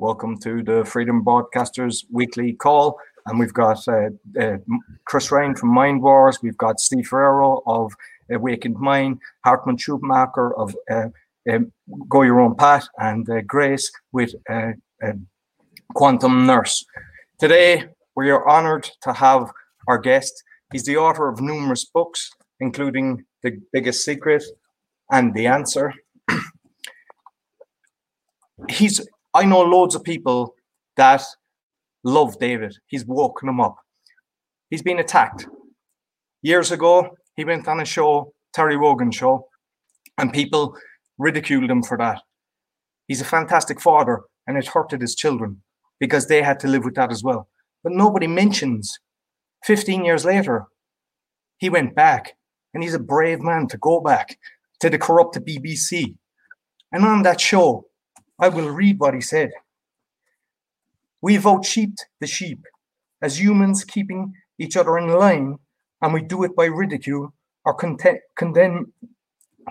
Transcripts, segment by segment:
Welcome to the Freedom Broadcasters weekly call. And we've got uh, uh, Chris Ryan from Mind Wars. We've got Steve Ferrero of Awakened Mind, Hartman Schumacher of uh, um, Go Your Own Path, and uh, Grace with uh, Quantum Nurse. Today, we are honored to have our guest. He's the author of numerous books, including The Biggest Secret and The Answer. He's I know loads of people that love David. He's woken them up. He's been attacked. Years ago, he went on a show, Terry Wogan show, and people ridiculed him for that. He's a fantastic father, and it hurted his children because they had to live with that as well. But nobody mentions 15 years later, he went back, and he's a brave man to go back to the corrupt BBC. And on that show, I will read what he said. We vote sheep the sheep, as humans keeping each other in line, and we do it by ridicule or condemn,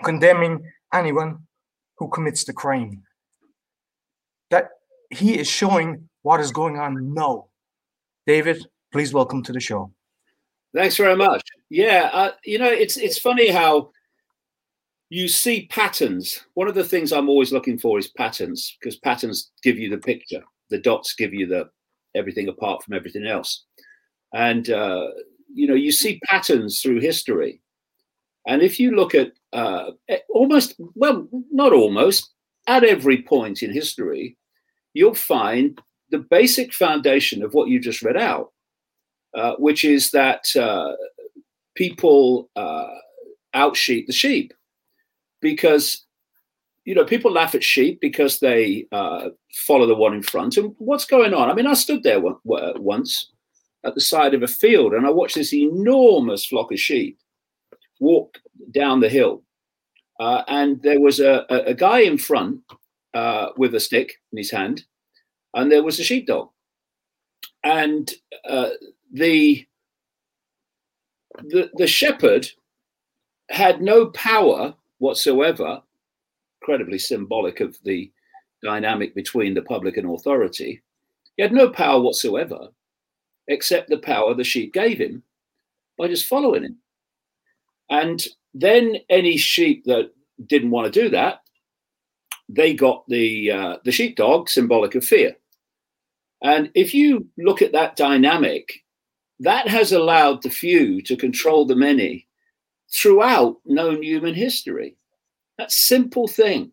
condemning anyone who commits the crime. That he is showing what is going on now. David, please welcome to the show. Thanks very much. Yeah, uh, you know, it's it's funny how you see patterns. One of the things I'm always looking for is patterns because patterns give you the picture. The dots give you the everything apart from everything else. And uh, you know, you see patterns through history. And if you look at uh, almost, well, not almost, at every point in history, you'll find the basic foundation of what you just read out, uh, which is that uh, people uh, outsheep the sheep because you know people laugh at sheep because they uh, follow the one in front. And what's going on? I mean i stood there once at the side of a field and i watched this enormous flock of sheep walk down the hill. Uh, and there was a, a, a guy in front uh, with a stick in his hand and there was a sheepdog. And uh, the the the shepherd had no power whatsoever, incredibly symbolic of the dynamic between the public and authority. He had no power whatsoever, except the power the sheep gave him by just following him. And then any sheep that didn't want to do that, they got the uh, the sheepdog, symbolic of fear. And if you look at that dynamic, that has allowed the few to control the many throughout known human history. That simple thing.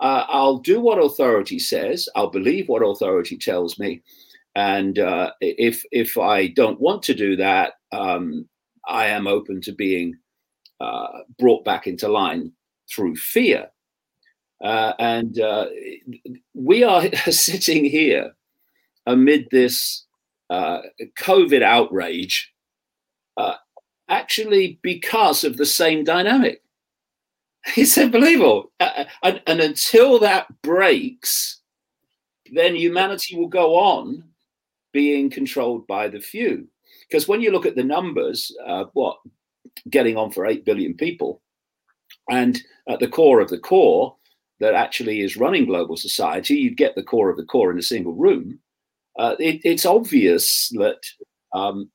Uh, I'll do what authority says. I'll believe what authority tells me, and uh, if if I don't want to do that, um, I am open to being uh, brought back into line through fear. Uh, and uh, we are sitting here amid this uh, COVID outrage actually because of the same dynamic. It's unbelievable. Uh, and, and until that breaks, then humanity will go on being controlled by the few. Because when you look at the numbers, uh, what, getting on for 8 billion people, and at the core of the core that actually is running global society, you get the core of the core in a single room. Uh, it, it's obvious that um,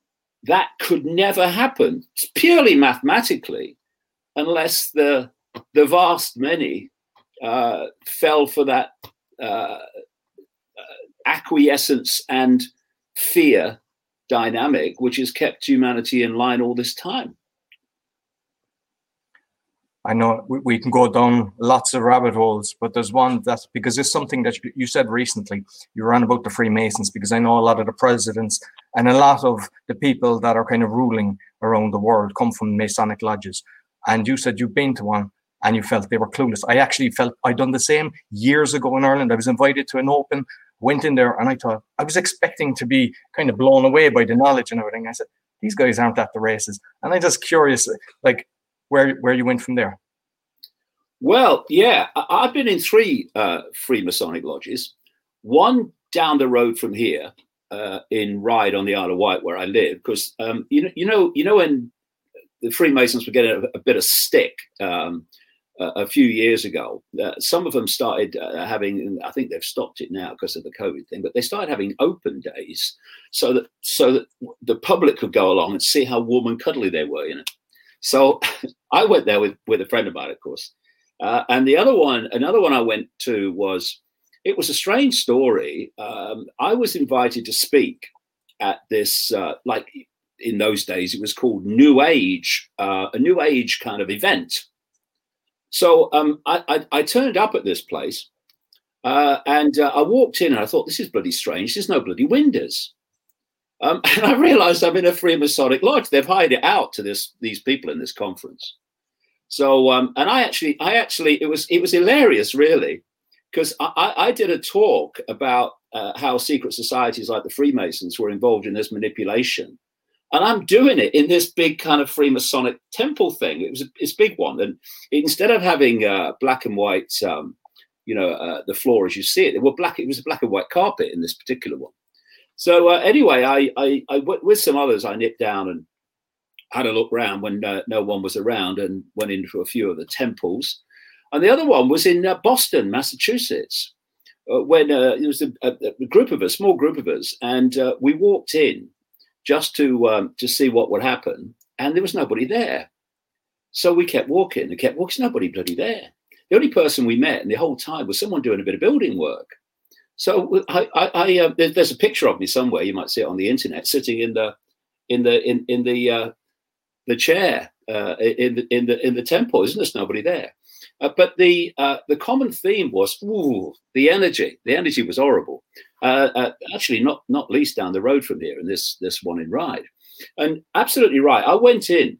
that could never happen purely mathematically unless the the vast many uh, fell for that uh, acquiescence and fear dynamic which has kept humanity in line all this time I know we, we, can go down lots of rabbit holes, but there's one that's because it's something that you said recently. You ran about the Freemasons because I know a lot of the presidents and a lot of the people that are kind of ruling around the world come from Masonic lodges. And you said you've been to one and you felt they were clueless. I actually felt I'd done the same years ago in Ireland. I was invited to an open, went in there, and I thought I was expecting to be kind of blown away by the knowledge and everything. I said, these guys aren't at the races. And I'm just curious, like, where where you went from there. Well, yeah, I've been in three uh, Freemasonic lodges. One down the road from here, uh, in Ryde on the Isle of Wight, where I live, because um, you know, you know, you know, when the Freemasons were getting a, a bit of stick um, uh, a few years ago. Uh, some of them started uh, having, I think they've stopped it now because of the COVID thing, but they started having open days so that so that the public could go along and see how warm and cuddly they were. You know, so I went there with with a friend of mine, of course, uh, and the other one, another one I went to was. It was a strange story. Um, I was invited to speak at this, uh, like in those days, it was called New Age, uh, a New Age kind of event so um, I, I, I, turned up at this place uh, and uh, I walked in and I thought, this is bloody strange. There's no bloody windows. Um, and I realized I'm in a Freemasonic lodge. They've hired it out to this these people in this conference. So um, and I actually I actually it was it was hilarious really because I, I, did a talk about uh, how secret societies like the Freemasons were involved in this manipulation and I'm doing it in this big kind of Freemasonic temple thing. It was a, it's a big one, and instead of having uh, black and white, um, you know, uh, the floor as you see it, it were black. It was a black and white carpet in this particular one. So uh, anyway, I, I, I with some others, I nipped down and had a look round when uh, no one was around, and went into a few of the temples. And the other one was in uh, Boston, Massachusetts, uh, when uh, there was a, a, group of us, small group of us, and we walked in just to um, to see what would happen, and there was nobody there. So we kept walking and kept walking. Nobody bloody there. The only person we met in the whole time was someone doing a bit of building work. So I, I, I uh, there's a picture of me somewhere. You might see it on the internet, sitting in the in the in in the uh, the chair uh, in the in the in the temple. Isn't there nobody there? Uh, but the uh, the common theme was ooh, the energy. The energy was horrible. Uh, uh, actually, not not least down the road from here, in this this one in Ryde. And absolutely right. I went in,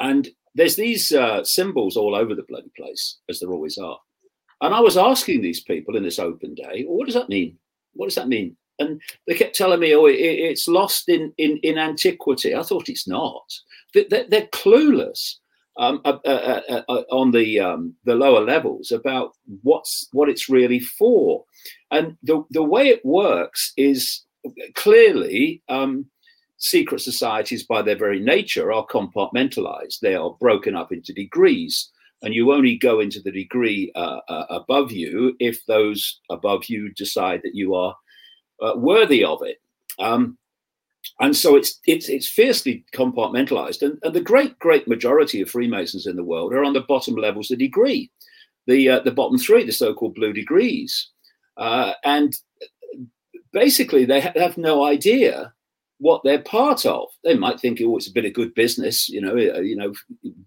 and there's these uh, symbols all over the bloody place, as there always are. And I was asking these people in this open day, well, what does that mean? What does that mean? And they kept telling me, oh, it, it's lost in, in, in antiquity. I thought it's not. They're, they're clueless um, uh, uh, uh, uh, on the um, the lower levels about what's what it's really for, and the the way it works is clearly um, secret societies by their very nature are compartmentalized. They are broken up into degrees, and you only go into the degree uh, uh, above you if those above you decide that you are worthy of it. Um, and so it's it's it's fiercely compartmentalized. And, and, the great great majority of freemasons in the world are on the bottom levels of degree the uh, the bottom three the so-called blue degrees. Uh, and basically they ha- have no idea what they're part of. They might think oh it's a bit of good business you know uh, you know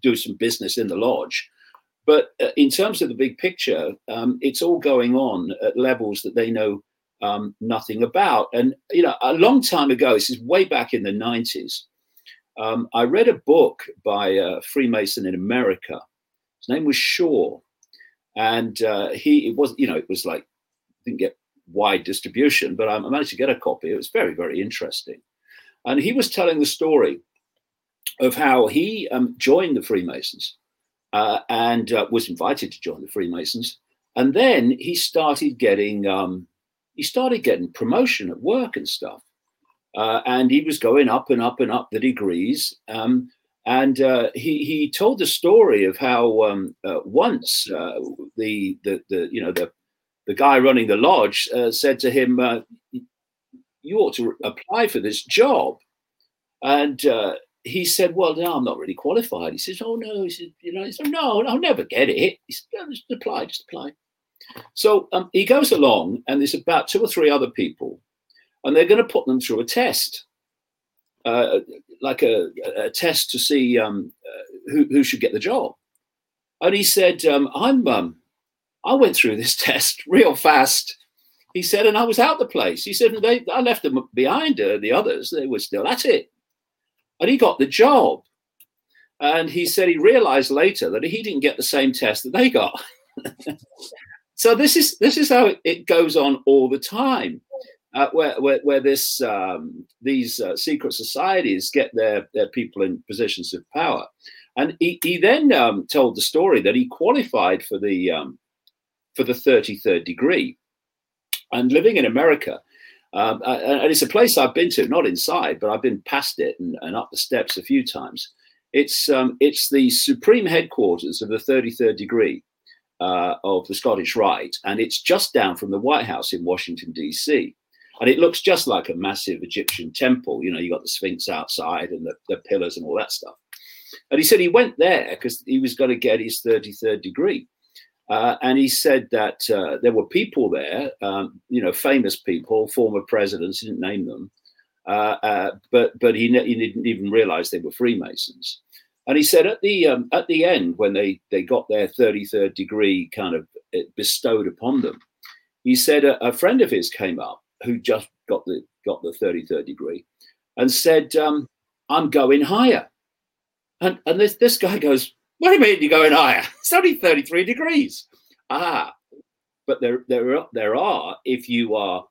do some business in the lodge but uh, in terms of the big picture um, it's all going on at levels that they know um, nothing about. And, you know, a long time ago, this is way back in the 90s, um, I read a book by a Freemason in America. His name was Shaw. And uh, he, it was, you know, it was like, didn't get wide distribution, but I managed to get a copy. It was very, very interesting. And he was telling the story of how he um, joined the Freemasons uh, and uh, was invited to join the Freemasons. And then he started getting um, he started getting promotion at work and stuff. Uh, and he was going up and up and up the degrees. Um, and uh, he he told the story of how um, uh, once uh, the, the the you know the the guy running the lodge said to him, "You ought to apply for this job," and he said, "Well, no, I'm not really qualified." He says, "Oh no," he said, "You know," he said, "No, I'll never get it." He said, "Just apply, just apply." So um, he goes along, and there's about two or three other people, and they're going to put them through a test, uh, like a, a, test to see um, uh, who, who should get the job. And he said, um, "I'm, um, I went through this test real fast." He said, and I was out the place. He said, they, I left them behind. Uh, the others, they were still at it, and he got the job. And he said he realized later that he didn't get the same test that they got. So this is this is how it, goes on all the time, uh, where, where, where this um, these uh, secret societies get their their people in positions of power, and he, he then um, told the story that he qualified for the um, for the thirty third degree, and living in America. Um, and it's a place I've been to, not inside, but I've been past it and, and up the steps a few times. It's um, it's the supreme headquarters of the 33rd degree uh, of the Scottish Rite, and it's just down from the White House in Washington D.C. And it looks just like a massive Egyptian temple. You know, you got the Sphinx outside and the, the pillars and all that stuff. And he said he went there because he was going to get his 33rd degree. Uh, and he said that uh, there were people there, um, you know, famous people, former presidents, he didn't name them, uh, uh but but he, he, didn't even realize they were Freemasons. And he said at the um, at the end, when they they got their 33rd degree kind of uh, bestowed upon them, he said a, a friend of his came up who just got the got the 33rd degree and said, um, "I'm going higher." And and this this guy goes, do you going higher? It's only 33 degrees. Ah, but there, there, are, there are if you are,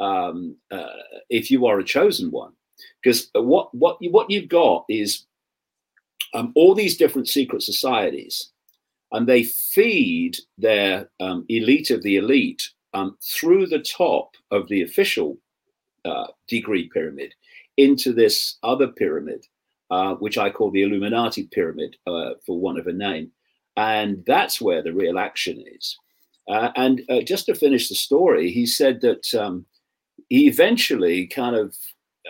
um, uh, if you are a chosen one, because what, what, you, what you've got is um, all these different secret societies, and they feed their um, elite of the elite um, through the top of the official uh, degree pyramid into this other pyramid uh, which I call the Illuminati pyramid, uh, for want of a name. And that's where the real action is. Uh, and uh, just to finish the story, he said that um, he eventually kind of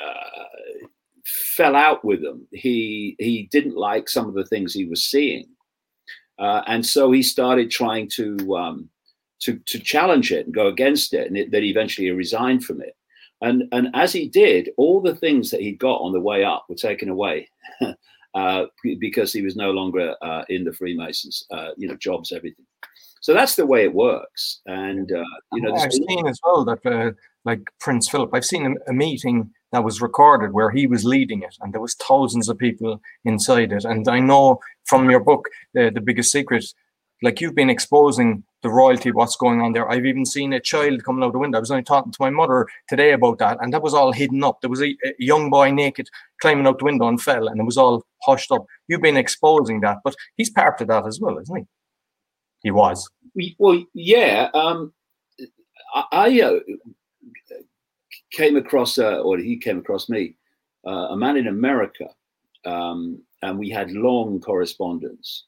uh, fell out with them. He he didn't like some of the things he was seeing, and so he started trying to um, to to challenge it and go against it, and it, that eventually he resigned from it. And, and as he did, all the things that he got on the way up were taken away uh, because he was no longer uh, in the Freemasons, uh, you know, jobs, everything. So that's the way it works. And, uh, you know, I've seen as well that, uh, like Prince Philip, I've seen a, a meeting that was recorded where he was leading it and there was thousands of people inside it. And I know from your book, The Biggest Secret, like you've been exposing the royalty, what's going on there. I've even seen a child coming out the window. I was only talking to my mother today about that, and that was all hidden up. There was a, a, young boy naked climbing out the window and fell, and it was all hushed up. You've been exposing that, but he's part of that as well, isn't he? He was. Well, yeah. Um, I, I uh, came across, uh, or he came across me, uh, a man in America, um, and we had long correspondence.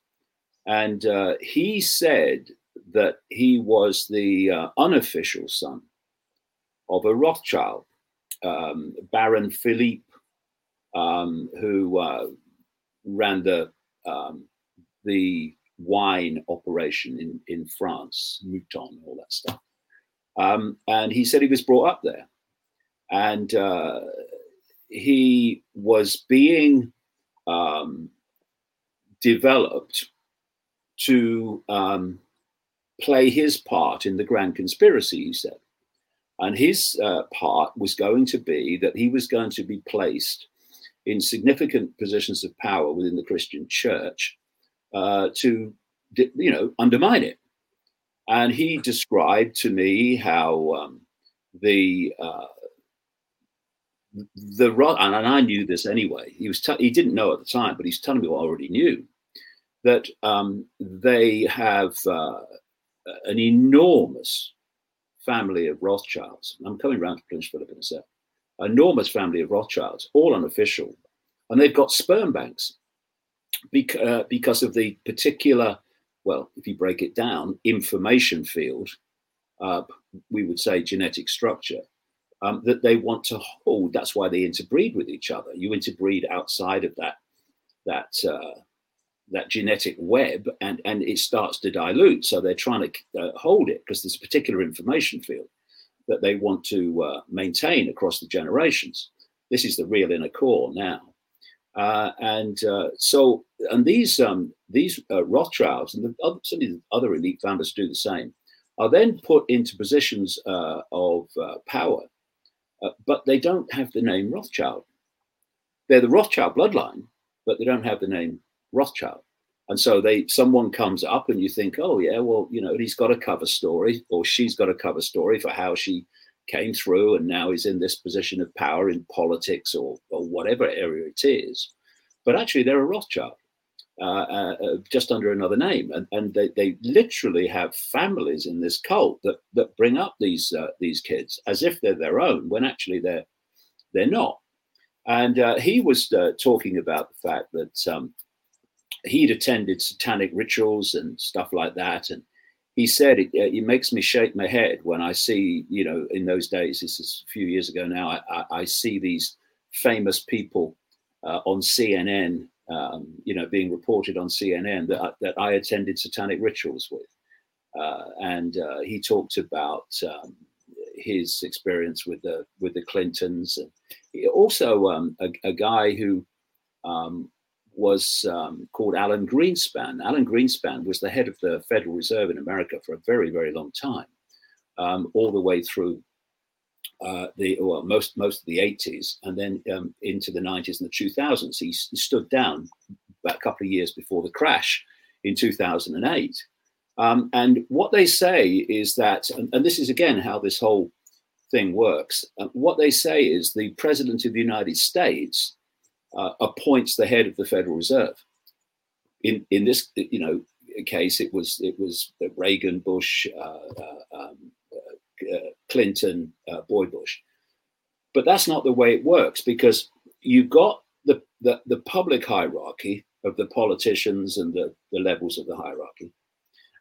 And uh, he said that he was the uh, unofficial son of a Rothschild, um, Baron Philippe, um, who uh, ran the um, the wine operation in, in France, Mouton, all that stuff. Um, and he said he was brought up there. And uh, he was being um, developed to um, play his part in the grand conspiracy, he said. And his uh, part was going to be that he was going to be placed in significant positions of power within the Christian church uh, to, you know, undermine it. And he described to me how um, the uh, the and I knew this anyway. He was t- he didn't know at the time, but he's telling me what I already knew that um, they have uh, an enormous family of Rothschilds. I'm coming round to Prince Philip in a sec. Enormous family of Rothschilds, all unofficial, and they've got sperm banks bec- uh, because of the particular, well, if you break it down, information field. Uh, we would say genetic structure um, that they want to hold. That's why they interbreed with each other. You interbreed outside of that that uh, that genetic web and, and it starts to dilute. So they're trying to uh, hold it because there's a particular information field that they want to uh, maintain across the generations. This is the real inner core now. Uh, and uh, so, and these um, these uh, Rothschilds and the other, some of the other elite families do the same, are then put into positions uh, of power, but they don't have the name Rothschild. They're the Rothschild bloodline, but they don't have the name Rothschild. And so they someone comes up and you think, oh yeah, well, you know, he's got a cover story or she's got a cover story for how she came through and now is in this position of power in politics or, or whatever area it is. But actually they're a Rothschild. Uh, uh, uh, just under another name, and, and they, they literally have families in this cult that that bring up these uh, these kids as if they're their own, when actually they're they're not. And uh, he was uh, talking about the fact that um, he'd attended satanic rituals and stuff like that, and he said it, it makes me shake my head when I see, you know, in those days, this is a few years ago now, I, I, I see these famous people uh, on CNN, um, you know, being reported on CNN that I, that I attended satanic rituals with. Uh, and uh, he talked about um, his experience with the with the Clintons, and also um, a, a, guy who um, was um, called Alan Greenspan. Alan Greenspan was the head of the Federal Reserve in America for a very, very long time, um, all the way through uh, the well, most most of the 80s, and then um, into the 90s and the 2000s. He, he stood down about a couple of years before the crash in 2008. Um, and what they say is that, and, and, this is again how this whole thing works. Uh, what they say is the president of the United States uh, appoints the head of the Federal Reserve. In in this you know case, it was it was Reagan, Bush, uh, uh um, uh, uh, Clinton, Boy Bush. But that's not the way it works because you've got the, the, the public hierarchy of the politicians and the, the levels of the hierarchy.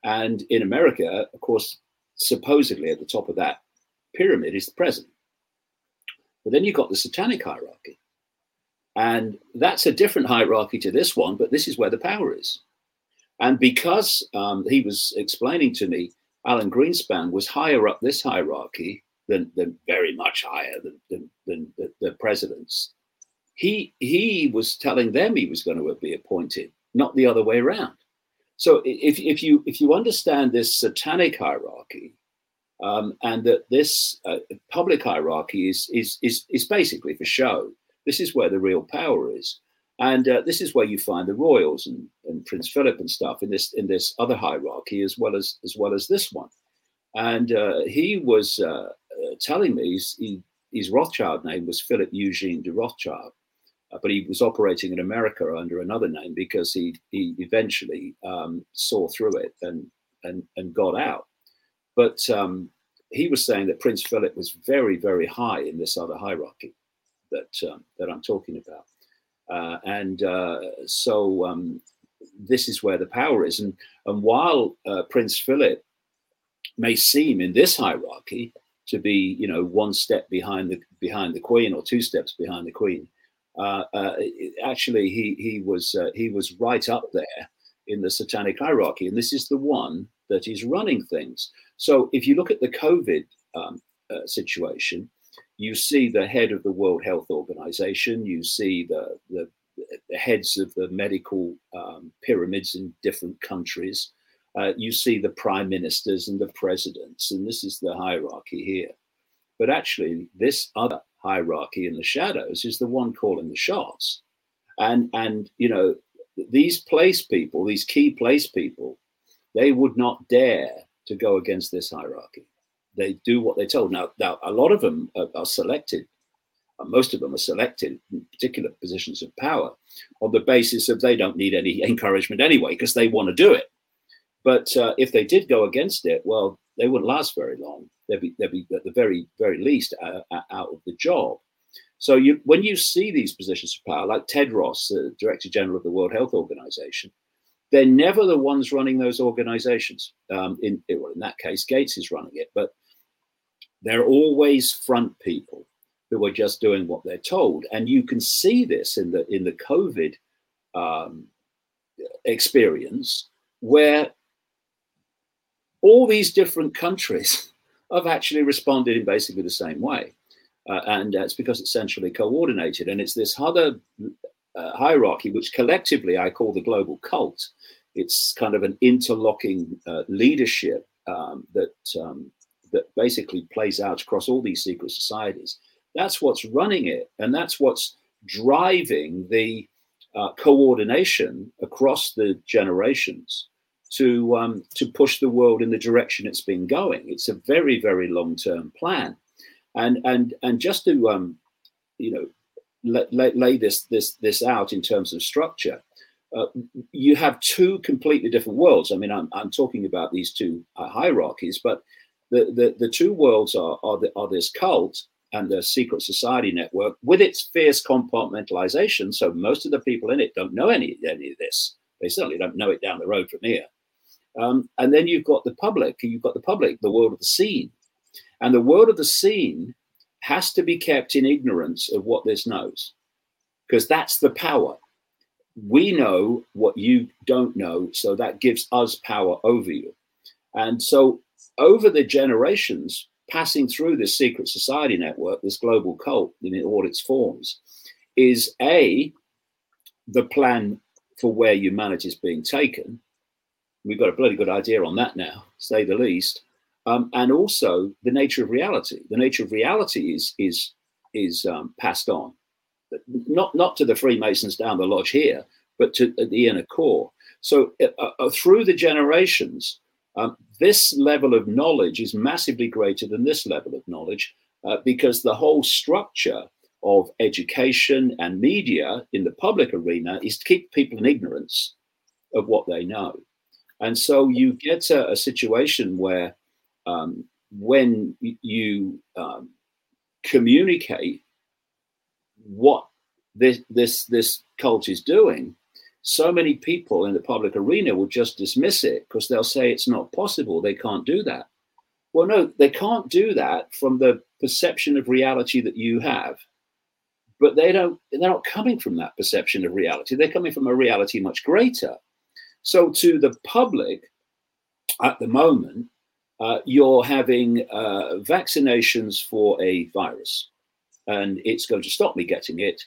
And in America, of course, supposedly at the top of that pyramid is the president. But then you've got the satanic hierarchy. And that's a different hierarchy to this one, but this is where the power is. And because um, he was explaining to me, Alan Greenspan was higher up this hierarchy than, than very much higher than, than, than the, the presidents. He, he was telling them he was going to be appointed, not the other way around. So if, if you if you understand this satanic hierarchy, um, and that this uh, public hierarchy is, is is is basically for show, this is where the real power is. And uh, this is where you find the royals and, and Prince Philip and stuff in this in this other hierarchy as well as as well as this one. And uh, he was uh, uh telling me he, his Rothschild name was Philip Eugene de Rothschild, uh, but he was operating in America under another name because he he eventually um, saw through it and and and got out. But um, he was saying that Prince Philip was very very high in this other hierarchy that um, that I'm talking about. Uh, and uh, so um, this is where the power is. And, and while uh, Prince Philip may seem in this hierarchy to be, you know, one step behind the behind the Queen or two steps behind the Queen, uh, uh, actually he he was uh, he was right up there in the satanic hierarchy, and this is the one that is running things. So if you look at the COVID um, situation, you see the head of the World Health Organization, you see the, the, the heads of the medical um, pyramids in different countries, uh, you see the prime ministers and the presidents, and this is the hierarchy here. But actually, this other hierarchy in the shadows is the one calling the shots. And, and you know, these place people, these key place people, they would not dare to go against this hierarchy they do what they're told. Now, now a lot of them are, are selected. Most of them are selected in particular positions of power on the basis of they don't need any encouragement anyway because they want to do it. But uh, if they did go against it, well, they wouldn't last very long. They'd be, they'd be at the very, very least uh, uh out of the job. So you, when you see these positions of power, like Tedros, the Director General of the World Health Organization, they're never the ones running those organizations. Um, in, in that case, Gates is running it, but they're always front people who are just doing what they're told, and you can see this in the in the COVID um, experience where all these different countries have actually responded in basically the same way. Uh, and it's because it's centrally coordinated. And it's this other uh, hierarchy, which collectively I call the global cult. It's kind of an interlocking uh, leadership um, that um, that basically plays out across all these secret societies. That's what's running it, and that's what's driving the uh, coordination across the generations to um, to push the world in the direction it's been going. It's a very very long term plan, and and and just to um, you know lay, lay this this this out in terms of structure. Uh, you have two completely different worlds. I mean, I'm, I'm talking about these two uh, hierarchies, but the, the, the two worlds are, are, the, are this cult and the secret society network with its fierce compartmentalization. So most of the people in it don't know any, any of this. They certainly don't know it down the road from here. Um, and then you've got the public. You've got the public, the world of the seen, and the world of the seen has to be kept in ignorance of what this knows, because that's the power. We know what you don't know, so that gives us power over you. And so, over the generations, passing through this secret society network, this global cult in all its forms, is A, the plan for where humanity is being taken. We've got a bloody good idea on that now, say the least. Um, and also the nature of reality. The nature of reality is is is um, passed on, not not to the Freemasons down the lodge here, but to the inner core. So uh, uh, through the generations, um, this level of knowledge is massively greater than this level of knowledge uh, because the whole structure of education and media in the public arena is to keep people in ignorance of what they know. And so you get a, a situation where um, when you um, communicate what this, this, this cult is doing, so many people in the public arena will just dismiss it because they'll say it's not possible. They can't do that. Well, no, they can't do that from the perception of reality that you have. But they don't, they're not coming from that perception of reality. They're coming from a reality much greater. So to the public at the moment, uh, you're having uh, vaccinations for a virus and it's going to stop me getting it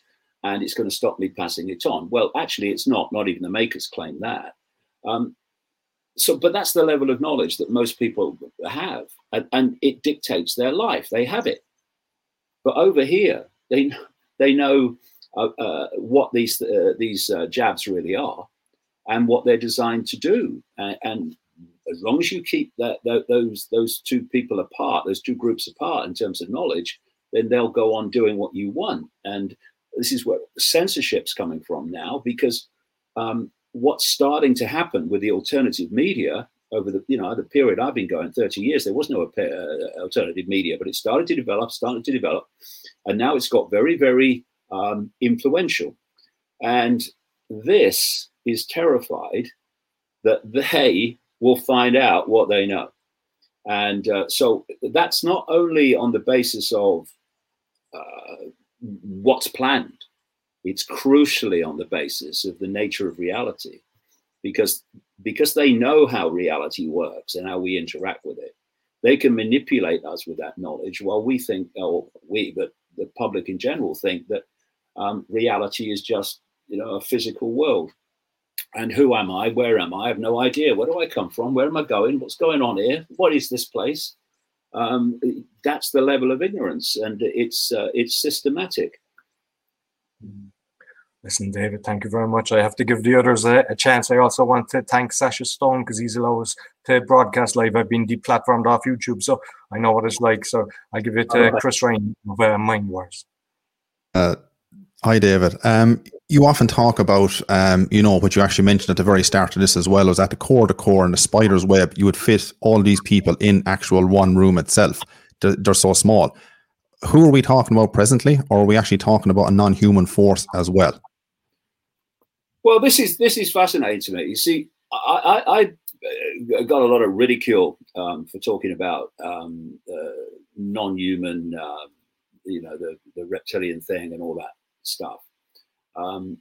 and it's going to stop me passing it on. Well, actually, it's not. Not even the makers claim that. Um, so, but that's the level of knowledge that most people have, and, and it dictates their life. They have it. But over here, they they know uh, uh, what these uh, these uh, jabs really are, and what they're designed to do. And, and as long as you keep that, that, those those two people apart, those two groups apart in terms of knowledge, then they'll go on doing what you want. And this is where censorship's coming from now because um, what's starting to happen with the alternative media over the you know the period I've been going 30 years there was no uh, alternative media but it started to develop started to develop and now it's got very very um, influential. And this is terrified that they will find out what they know. And uh, so that's not only on the basis of uh, what's planned. It's crucially on the basis of the nature of reality, because because they know how reality works and how we interact with it. They can manipulate us with that knowledge, while we think, or we, but the public in general think that um, reality is just you know a physical world. And who am I? Where am I? I have no idea. Where do I come from? Where am I going? What's going on here? What is this place? Um, that's the level of ignorance, and it's uh, it's systematic. Listen, David, thank you very much. I have to give the others a, a chance. I also want to thank Sacha Stone because he's allowed us to broadcast live. I've been deplatformed off YouTube, so I know what it's like. So I give it to Chris Ryan of uh, Mind Wars. Uh, Hi, David. Um, you often talk about, um, you know, what you actually mentioned at the very start of this as well, was at the core the core and the spider's web, you would fit all these people in actual one room itself. They're, they're so small. Who are we talking about presently, or are we actually talking about a non-human force as well? Well, this is this is fascinating to me. You see, I, I, I got a lot of ridicule um, for talking about um, uh, non-human, uh, you know, the, the reptilian thing and all that stuff. Um,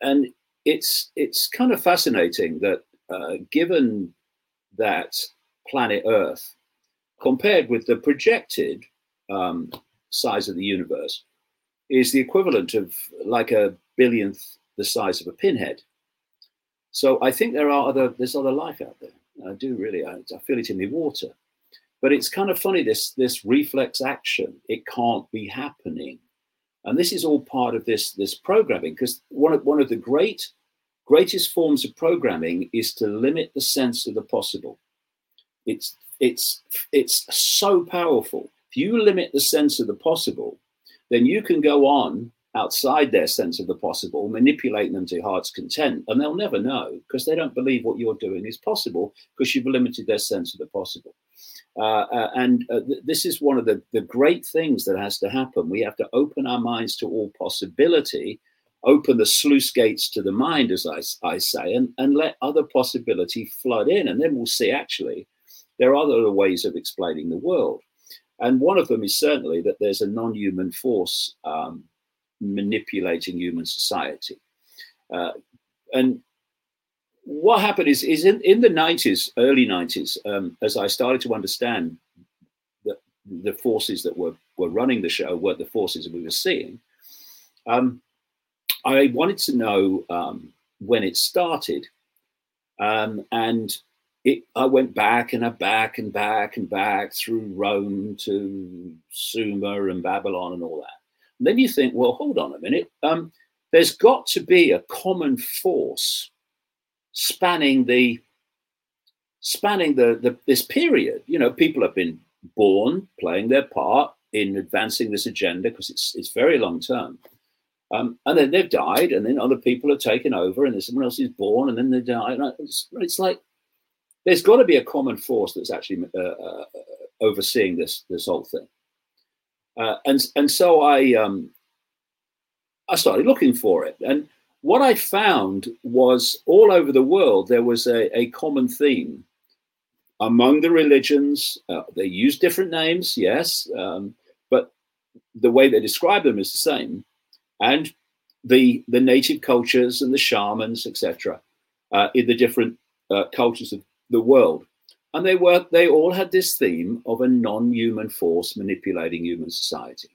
and it's it's kind of fascinating that uh, given that planet Earth, compared with the projected um, size of the universe, is the equivalent of like a billionth the size of a pinhead. So I think there are other there's other life out there. I do really. I, I feel it in the water. But it's kind of funny this this reflex action. It can't be happening and this is all part of this, this programming, because one of, one of the great, greatest forms of programming is to limit the sense of the possible. It's, it's, it's so powerful. If you limit the sense of the possible, then you can go on outside their sense of the possible, manipulating them to heart's content, and they'll never know because they don't believe what you're doing is possible because you've limited their sense of the possible. Uh, uh, and uh, th- this is one of the, the great things that has to happen. We have to open our minds to all possibility open the sluice gates to the mind, as I, I say, and, and let other possibility flood in. And then we'll see actually there are other ways of explaining the world. And one of them is certainly that there's a non human force um, manipulating human society. Uh, and what happened is, is in, in the 90s, early 90s, um, as I started to understand that the forces that were, were running the show were the forces that we were seeing, um, I wanted to know um, when it started. Um, and it, I went back and back and back and back through Rome to Sumer and Babylon and all that. And then you think, well, hold on a minute. Um, there's got to be a common force spanning the spanning the, the this period. You know, people have been born playing their part in advancing this agenda because it's it's very long term. Um, and then they've died, and then other people have taken over, and then someone else is born, and then they die. It's, it's like there's got to be a common force that's actually uh, uh, overseeing this this whole thing. Uh, and and so I um, I started looking for it, and what I found was all over the world there was a, a common theme among the religions. Uh, they use different names, yes, um, but the way they describe them is the same. And the the native cultures and the shamans, etc., uh, in the different uh, cultures of the world, and they were they all had this theme of a non-human force manipulating human society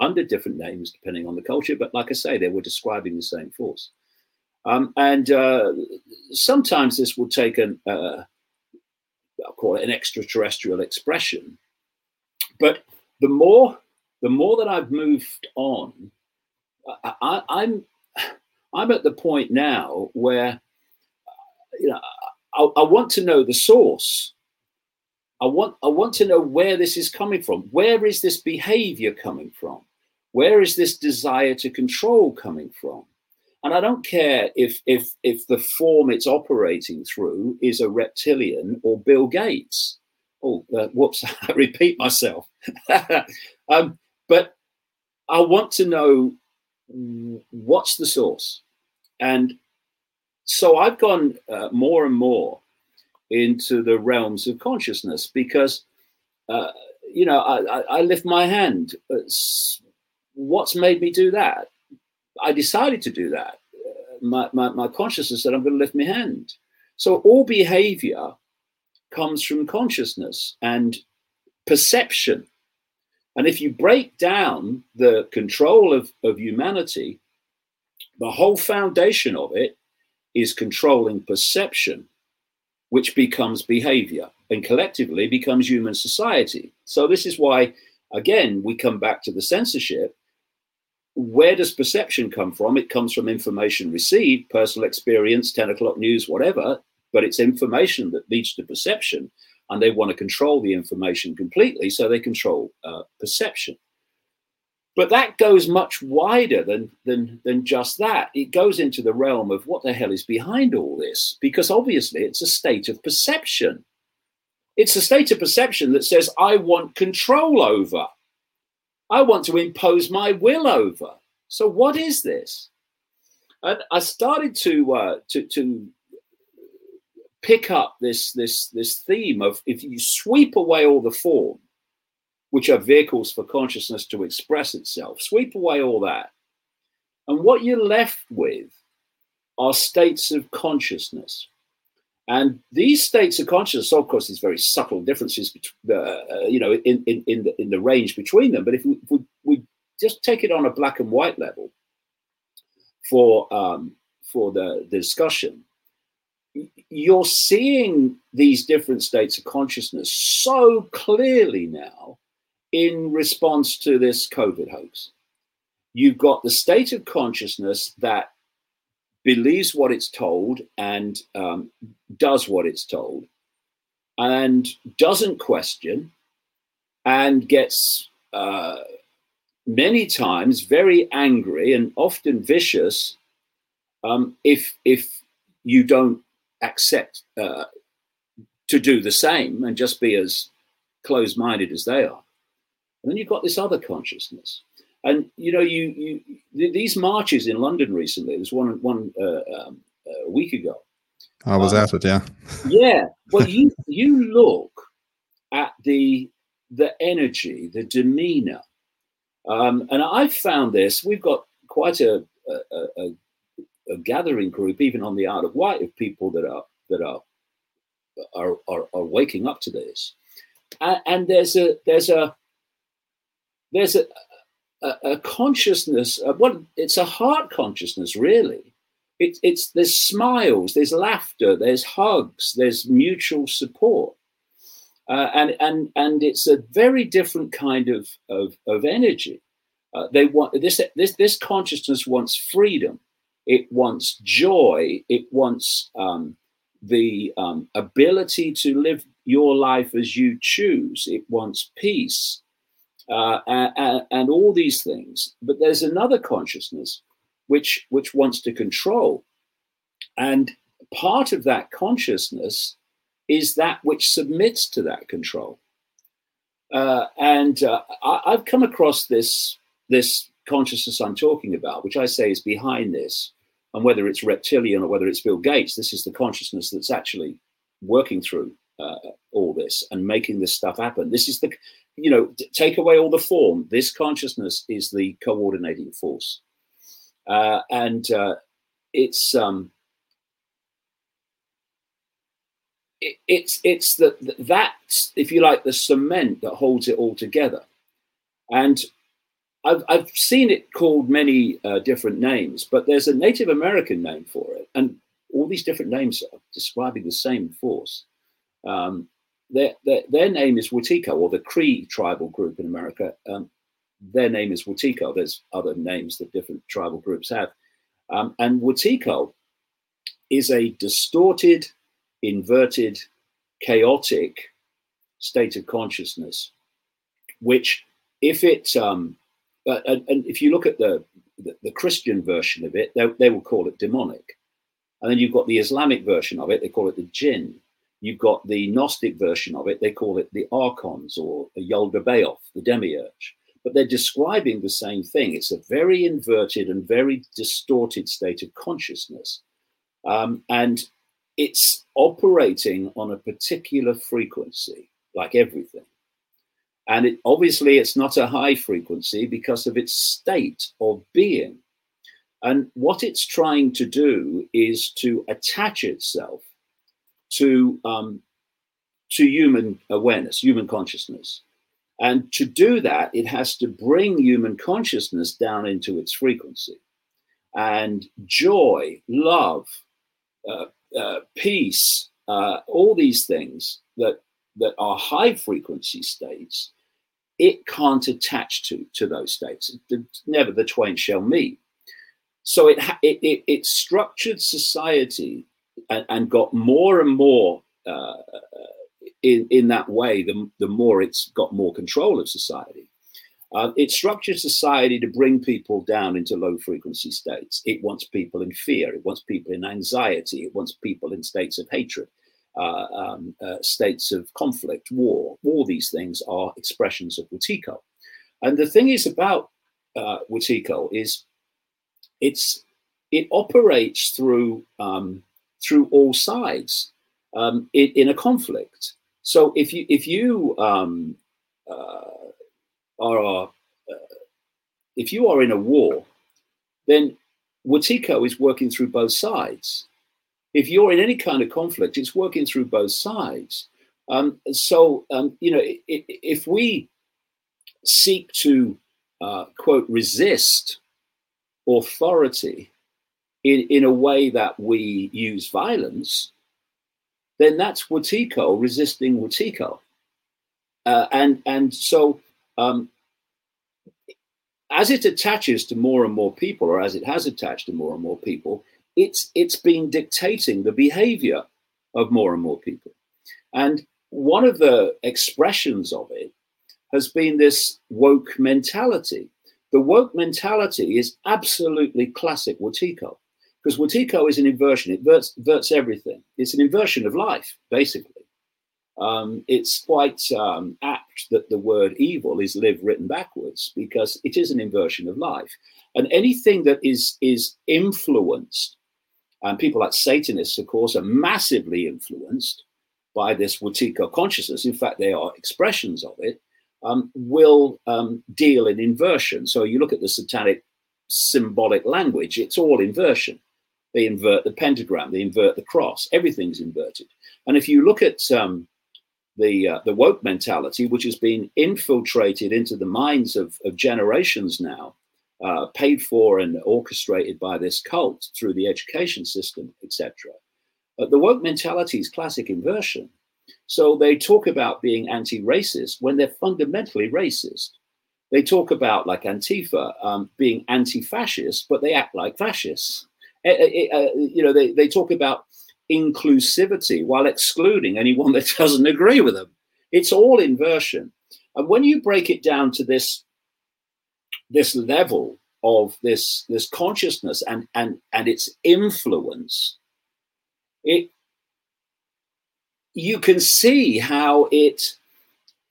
under different names depending on the culture. But like I say, they were describing the same force. Um, and uh, sometimes this will take an, uh, I'll call it an extraterrestrial expression. But the more, the more that I've moved on, I, I, I'm, I'm at the point now where, you know, I, I want to know the source. I want, I want to know where this is coming from. Where is this behavior coming from? Where is this desire to control coming from? And I don't care if if if the form it's operating through is a reptilian or Bill Gates. Oh, uh, whoops! I repeat myself. um, but I want to know what's the source, and so I've gone uh, more and more into the realms of consciousness because uh, you know I, I, lift my hand. It's, what's made me do that? I decided to do that. My, my, my consciousness said, I'm going to lift my hand. So all behavior comes from consciousness and perception. And if you break down the control of, of humanity, the whole foundation of it is controlling perception, which becomes behavior and collectively becomes human society. So, this is why, again, we come back to the censorship where does perception come from? It comes from information received, personal experience, 10 o'clock news, whatever, but it's information that leads to perception. And they want to control the information completely, so they control uh, perception. But that goes much wider than, than, than just that. It goes into the realm of what the hell is behind all this, because obviously it's a state of perception. It's a state of perception that says, I want control over. I want to impose my will over. So what is this? And I started to uh, to to pick up this this this theme of if you sweep away all the form, which are vehicles for consciousness to express itself, sweep away all that, and what you're left with are states of consciousness. And these states of consciousness, of course, there's very subtle differences, uh, you know, in, in, in, the, in the range between them. But if we, if we, we just take it on a black and white level for um, for the, the discussion, you're seeing these different states of consciousness so clearly now in response to this COVID hoax. You've got the state of consciousness that believes what it's told and um, does what it's told and doesn't question and gets uh, many times very angry and often vicious um, if if you don't accept uh, to do the same and just be as closed-minded as they are. And then you've got this other consciousness. And you know, you you these marches in London recently. There's one one uh, um, a week ago. I was um, at it, yeah. yeah. Well, you you look at the the energy, the demeanor, um, and I've found this. We've got quite a, a, a, a gathering group, even on the Isle of Wight, of people that are that are are, are, are waking up to this. And, and, there's a there's a there's a, a, a consciousness. Of what it's a heart consciousness, really. It, it's there's smiles, there's laughter, there's hugs, there's mutual support, uh, and and and it's a very different kind of of, of energy. Uh, they want this this this consciousness wants freedom. It wants joy. It wants um, the um, ability to live your life as you choose. It wants peace uh, and, and, all these things. But there's another consciousness which which wants to control, and part of that consciousness is that which submits to that control. Uh, and uh, I, I've come across this this consciousness I'm talking about, which I say is behind this, and whether it's reptilian or whether it's Bill Gates, this is the consciousness that's actually working through uh, all this and making this stuff happen. This is the, you know, take away all the form. This consciousness is the coordinating force, uh, and uh, it's um, it, it's it's the that if you like the cement that holds it all together, and I've, I've seen it called many uh, different names, but there's a Native American name for it, and all these different names are describing the same force. Um, their, their, their, name is Wetiko, or the Cree tribal group in America. Um, their name is Wetiko. There's other names that different tribal groups have. Um, and Wetiko is a distorted, inverted, chaotic state of consciousness, which, if it um, uh, and, and, if you look at the, the, the Christian version of it, they, they, will call it demonic. And then you've got the Islamic version of it, they call it the jinn. You've got the Gnostic version of it, they call it the archons or the Yaldabaoth, the demiurge. But they're describing the same thing. It's a very inverted and very distorted state of consciousness. Um, and it's operating on a particular frequency, like everything. And it, obviously, it's not a high frequency because of its state of being. And what it's trying to do is to attach itself to, um, to human awareness, human consciousness. And to do that, it has to bring human consciousness down into its frequency. And joy, love, uh, uh, peace, uh, all these things that that are high frequency states, it can't attach to to those states. Never the twain shall meet. So it it, it, it structured society and, and, got more and more uh, in in that way. The the more it's got more control of society. Uh, it structures society to bring people down into low frequency states. It wants people in fear. It wants people in anxiety. It wants people in states of hatred uh, um, uh, states of conflict, war. All these things are expressions of Wetiko. And the thing is about uh, Wetiko is it's it operates through um, through all sides um, in, in, a conflict. So if you if you um, uh, are uh, if you are in a war, then Wetiko is working through both sides if you're in any kind of conflict, it's working through both sides. Um, so, um, you know, if, if we seek to, uh, quote, resist authority in, in a way that we use violence, then that's Wetiko resisting Wetiko. Uh, and, and so, um, as it attaches to more and more people, or as it has attached to more and more people, it's it's been dictating the behavior of more and more people. And one of the expressions of it has been this woke mentality. The woke mentality is absolutely classic Wetiko, because Wetiko is an inversion. It inverts, inverts everything. It's an inversion of life, basically. um, it's quite um, apt that the word evil is live written backwards because it is an inversion of life. And anything that is is influenced, and people like Satanists, of course, are massively influenced by this Wetiko consciousness. In fact, they are expressions of it. Um, will um, deal in inversion. So you look at the satanic symbolic language; it's all inversion. They invert the pentagram, they invert the cross. Everything's inverted. And if you look at um, the uh, the woke mentality, which has been infiltrated into the minds of, of generations now, uh, paid for and orchestrated by this cult through the education system, etc. Uh, the woke mentality is classic inversion. So they talk about being anti-racist when they're fundamentally racist. They talk about like Antifa um, being anti-fascist, but they act like fascists. Uh, you know, they, they talk about inclusivity while excluding anyone that doesn't agree with them. It's all inversion. And when you break it down to this, this level of this, this consciousness and, and, and its influence, it, you can see how it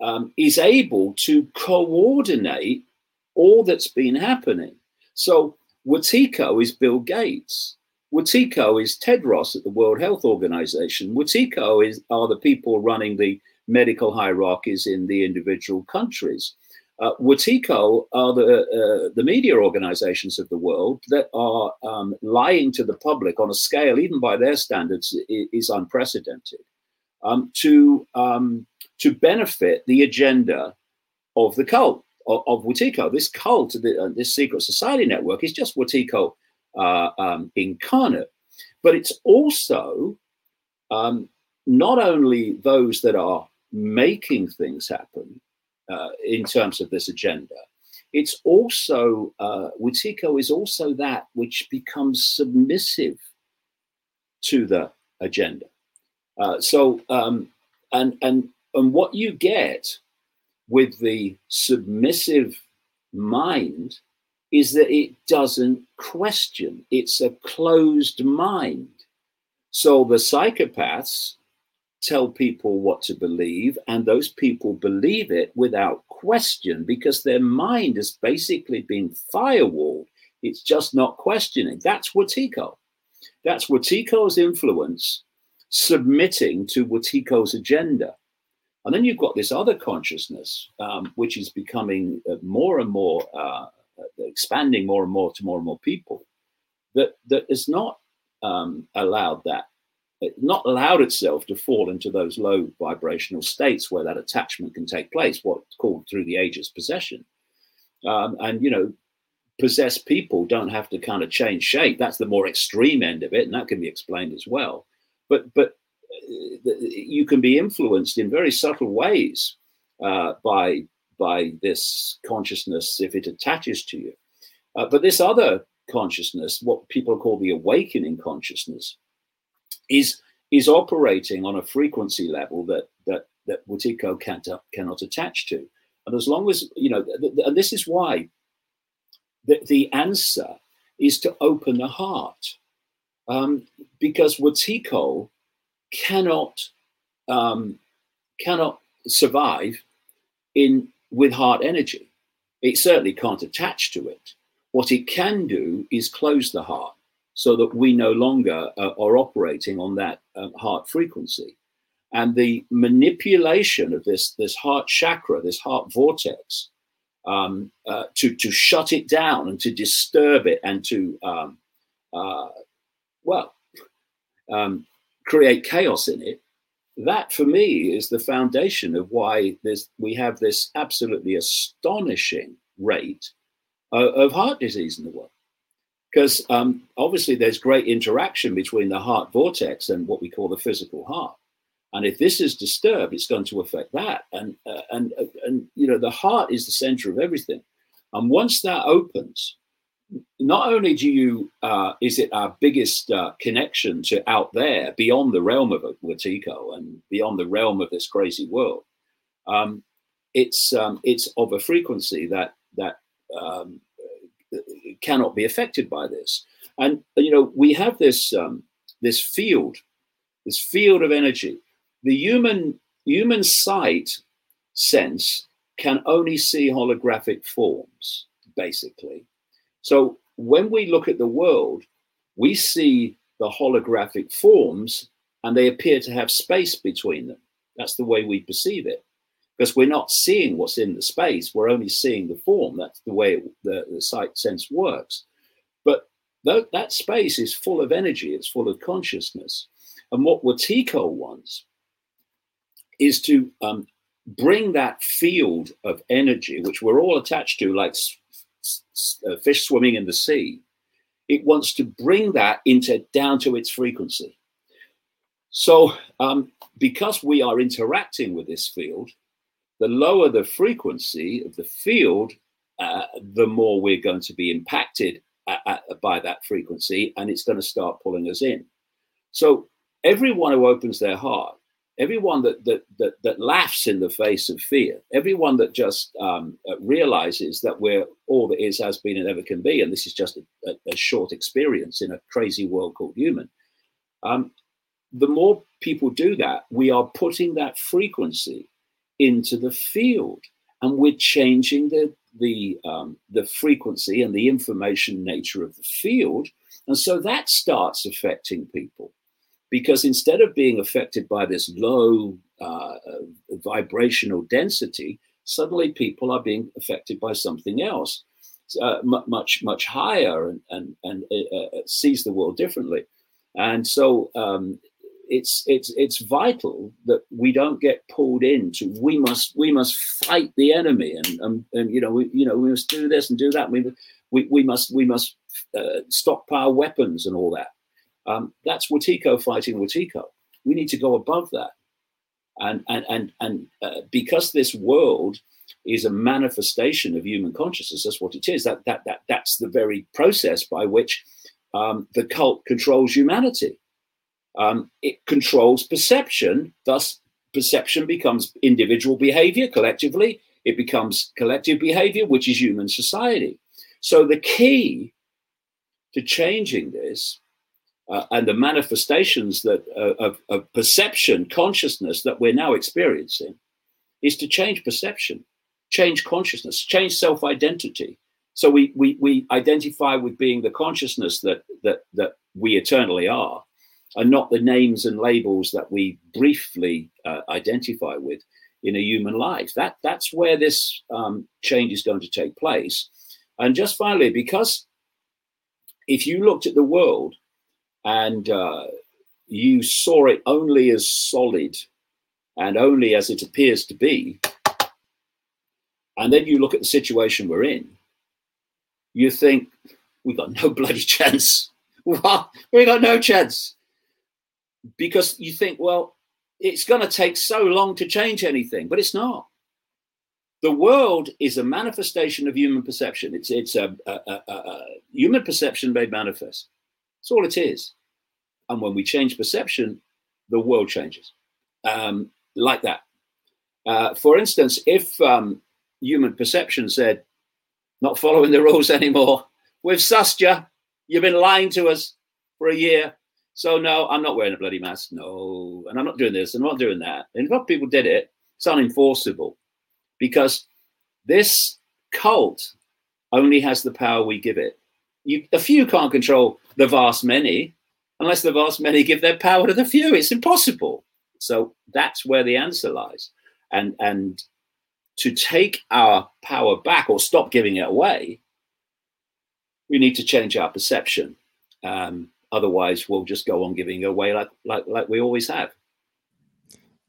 um, is able to coordinate all that's been happening. So Wetiko is Bill Gates. Wetiko is Tedros at the World Health Organization. Wetiko is are the people running the medical hierarchies in the individual countries. Uh, Wetiko are the uh, the media organizations of the world that are um, lying to the public on a scale, even by their standards, is, is unprecedented, um, to um, to benefit the agenda of the cult of, of Wetiko. This cult, the, uh, this secret society network, is just Wetiko uh, um, incarnate, but it's also um, not only those that are making things happen uh, in terms of this agenda. It's also uh, Wetiko is also that which becomes submissive to the agenda. Uh, so um, and and and what you get with the submissive mind is that it doesn't question. It's a closed mind. So the psychopaths tell people what to believe, and those people believe it without question because their mind has basically been firewalled. It's just not questioning. That's Wetiko. That's Wetiko's influence submitting to Wetiko's agenda. And then you've got this other consciousness, um, which is becoming uh, more and more uh, expanding more and more to more and more people, that that is not um, allowed that, not allowed itself to fall into those low vibrational states where that attachment can take place, what's called through the ages possession. Um, and you know, possessed people don't have to kind of change shape. That's the more extreme end of it, and that can be explained as well. But but uh, you can be influenced in very subtle ways uh, by by this consciousness if it attaches to you. Uh, but this other consciousness, what people call the awakening consciousness, is is operating on a frequency level that that that Wetiko can't cannot attach to. And as long as you know, th- th- and this is why the, the answer is to open the heart, um, because Wetiko cannot um, cannot survive in with heart energy. It certainly can't attach to it. What it can do is close the heart so that we no longer uh, are operating on that uh, heart frequency. And the manipulation of this, this heart chakra, this heart vortex, um, uh, to, to shut it down and to disturb it and to, um, uh, well, um, create chaos in it that for me is the foundation of why we have this absolutely astonishing rate of, of heart disease in the world. Because um, obviously there's great interaction between the heart vortex and what we call the physical heart. And if this is disturbed, it's going to affect that. And, uh, and, uh, and, you know, the heart is the center of everything. And once that opens, not only do you uh, is it our biggest uh, connection to out there beyond the realm of Wetiko and beyond the realm of this crazy world, um, it's um, it's of a frequency that that um, cannot be affected by this. And you know we have this um, this field, this field of energy. The human human sight sense can only see holographic forms, basically. So when we look at the world, we see the holographic forms and they appear to have space between them. That's the way we perceive it. Because we're not seeing what's in the space, we're only seeing the form. That's the way the, the sight sense works. But th- that space is full of energy, it's full of consciousness. And what Wetiko wants is to um, bring that field of energy, which we're all attached to, like uh, fish swimming in the sea, it wants to bring that into down to its frequency. So, um, because we are interacting with this field, the lower the frequency of the field, uh, the more we're going to be impacted at, at, by that frequency, and it's going to start pulling us in. So, everyone who opens their heart everyone that that that, that laughs in the face of fear, everyone that just um, uh, realizes that we're all that is, has been, and ever can be, and this is just a, a short experience in a crazy world called human. Um, the more people do that, we are putting that frequency into the field, and we're changing the the um, the frequency and the information nature of the field, and so that starts affecting people because instead of being affected by this low uh, vibrational density, suddenly people are being affected by something else, uh, much much higher, and and and uh, uh, sees the world differently. And so um, it's it's it's vital that we don't get pulled into we must we must fight the enemy and and, and you know we you know we must do this and do that we we, we must we must uh, stockpile weapons and all that um, that's Wetiko fighting Wetiko. We need to go above that. And, and, and, and uh, because this world is a manifestation of human consciousness, that's what it is. That, that, that, that's the very process by which um, the cult controls humanity. Um, it controls perception, thus, perception becomes individual behavior collectively. It becomes collective behavior, which is human society. So, the key to changing this uh, and the manifestations that uh, of, of, perception, consciousness that we're now experiencing, is to change perception, change consciousness, change self-identity. So we we we identify with being the consciousness that that that we eternally are, and not the names and labels that we briefly uh, identify with in a human life. That that's where this um, change is going to take place. And just finally, because if you looked at the world and uh, you saw it only as solid and only as it appears to be, and then you look at the situation we're in, you think we've got no bloody chance. We've got no chance because you think, well, it's going to take so long to change anything, but it's not. The world is a manifestation of human perception. It's it's a, a, a, a human perception made manifest. That's all it is. And when we change perception, the world changes. Um, like that. Uh, for instance, if um, human perception said, not following the rules anymore, we've sussed you, you've been lying to us for a year. So, no, I'm not wearing a bloody mask. No, and I'm not doing this, I'm not doing that. And if people did it, it's unenforceable because this cult only has the power we give it. You, a few can't control the vast many unless the vast many give their power to the few. It's impossible. So that's where the answer lies. And and to take our power back or stop giving it away, we need to change our perception. Um, otherwise, we'll just go on giving away like like like we always have.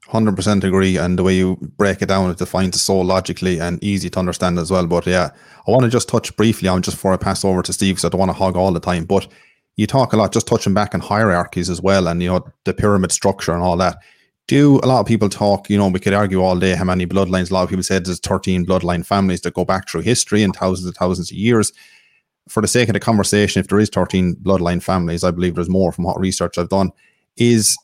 Hundred percent agree, and the way you break it down, it defines it so logically and easy to understand as well. But yeah, I want to just touch briefly on just before I pass over to Steve, because I don't want to hog all the time. But you talk a lot, just touching back on hierarchies as well, and you know the pyramid structure and all that. Do a lot of people talk? You know, we could argue all day how many bloodlines. A lot of people said there's 13 bloodline families that go back through history and thousands and thousands of years. For the sake of the conversation, if there is 13 bloodline families, I believe there's more from what research I've done. Is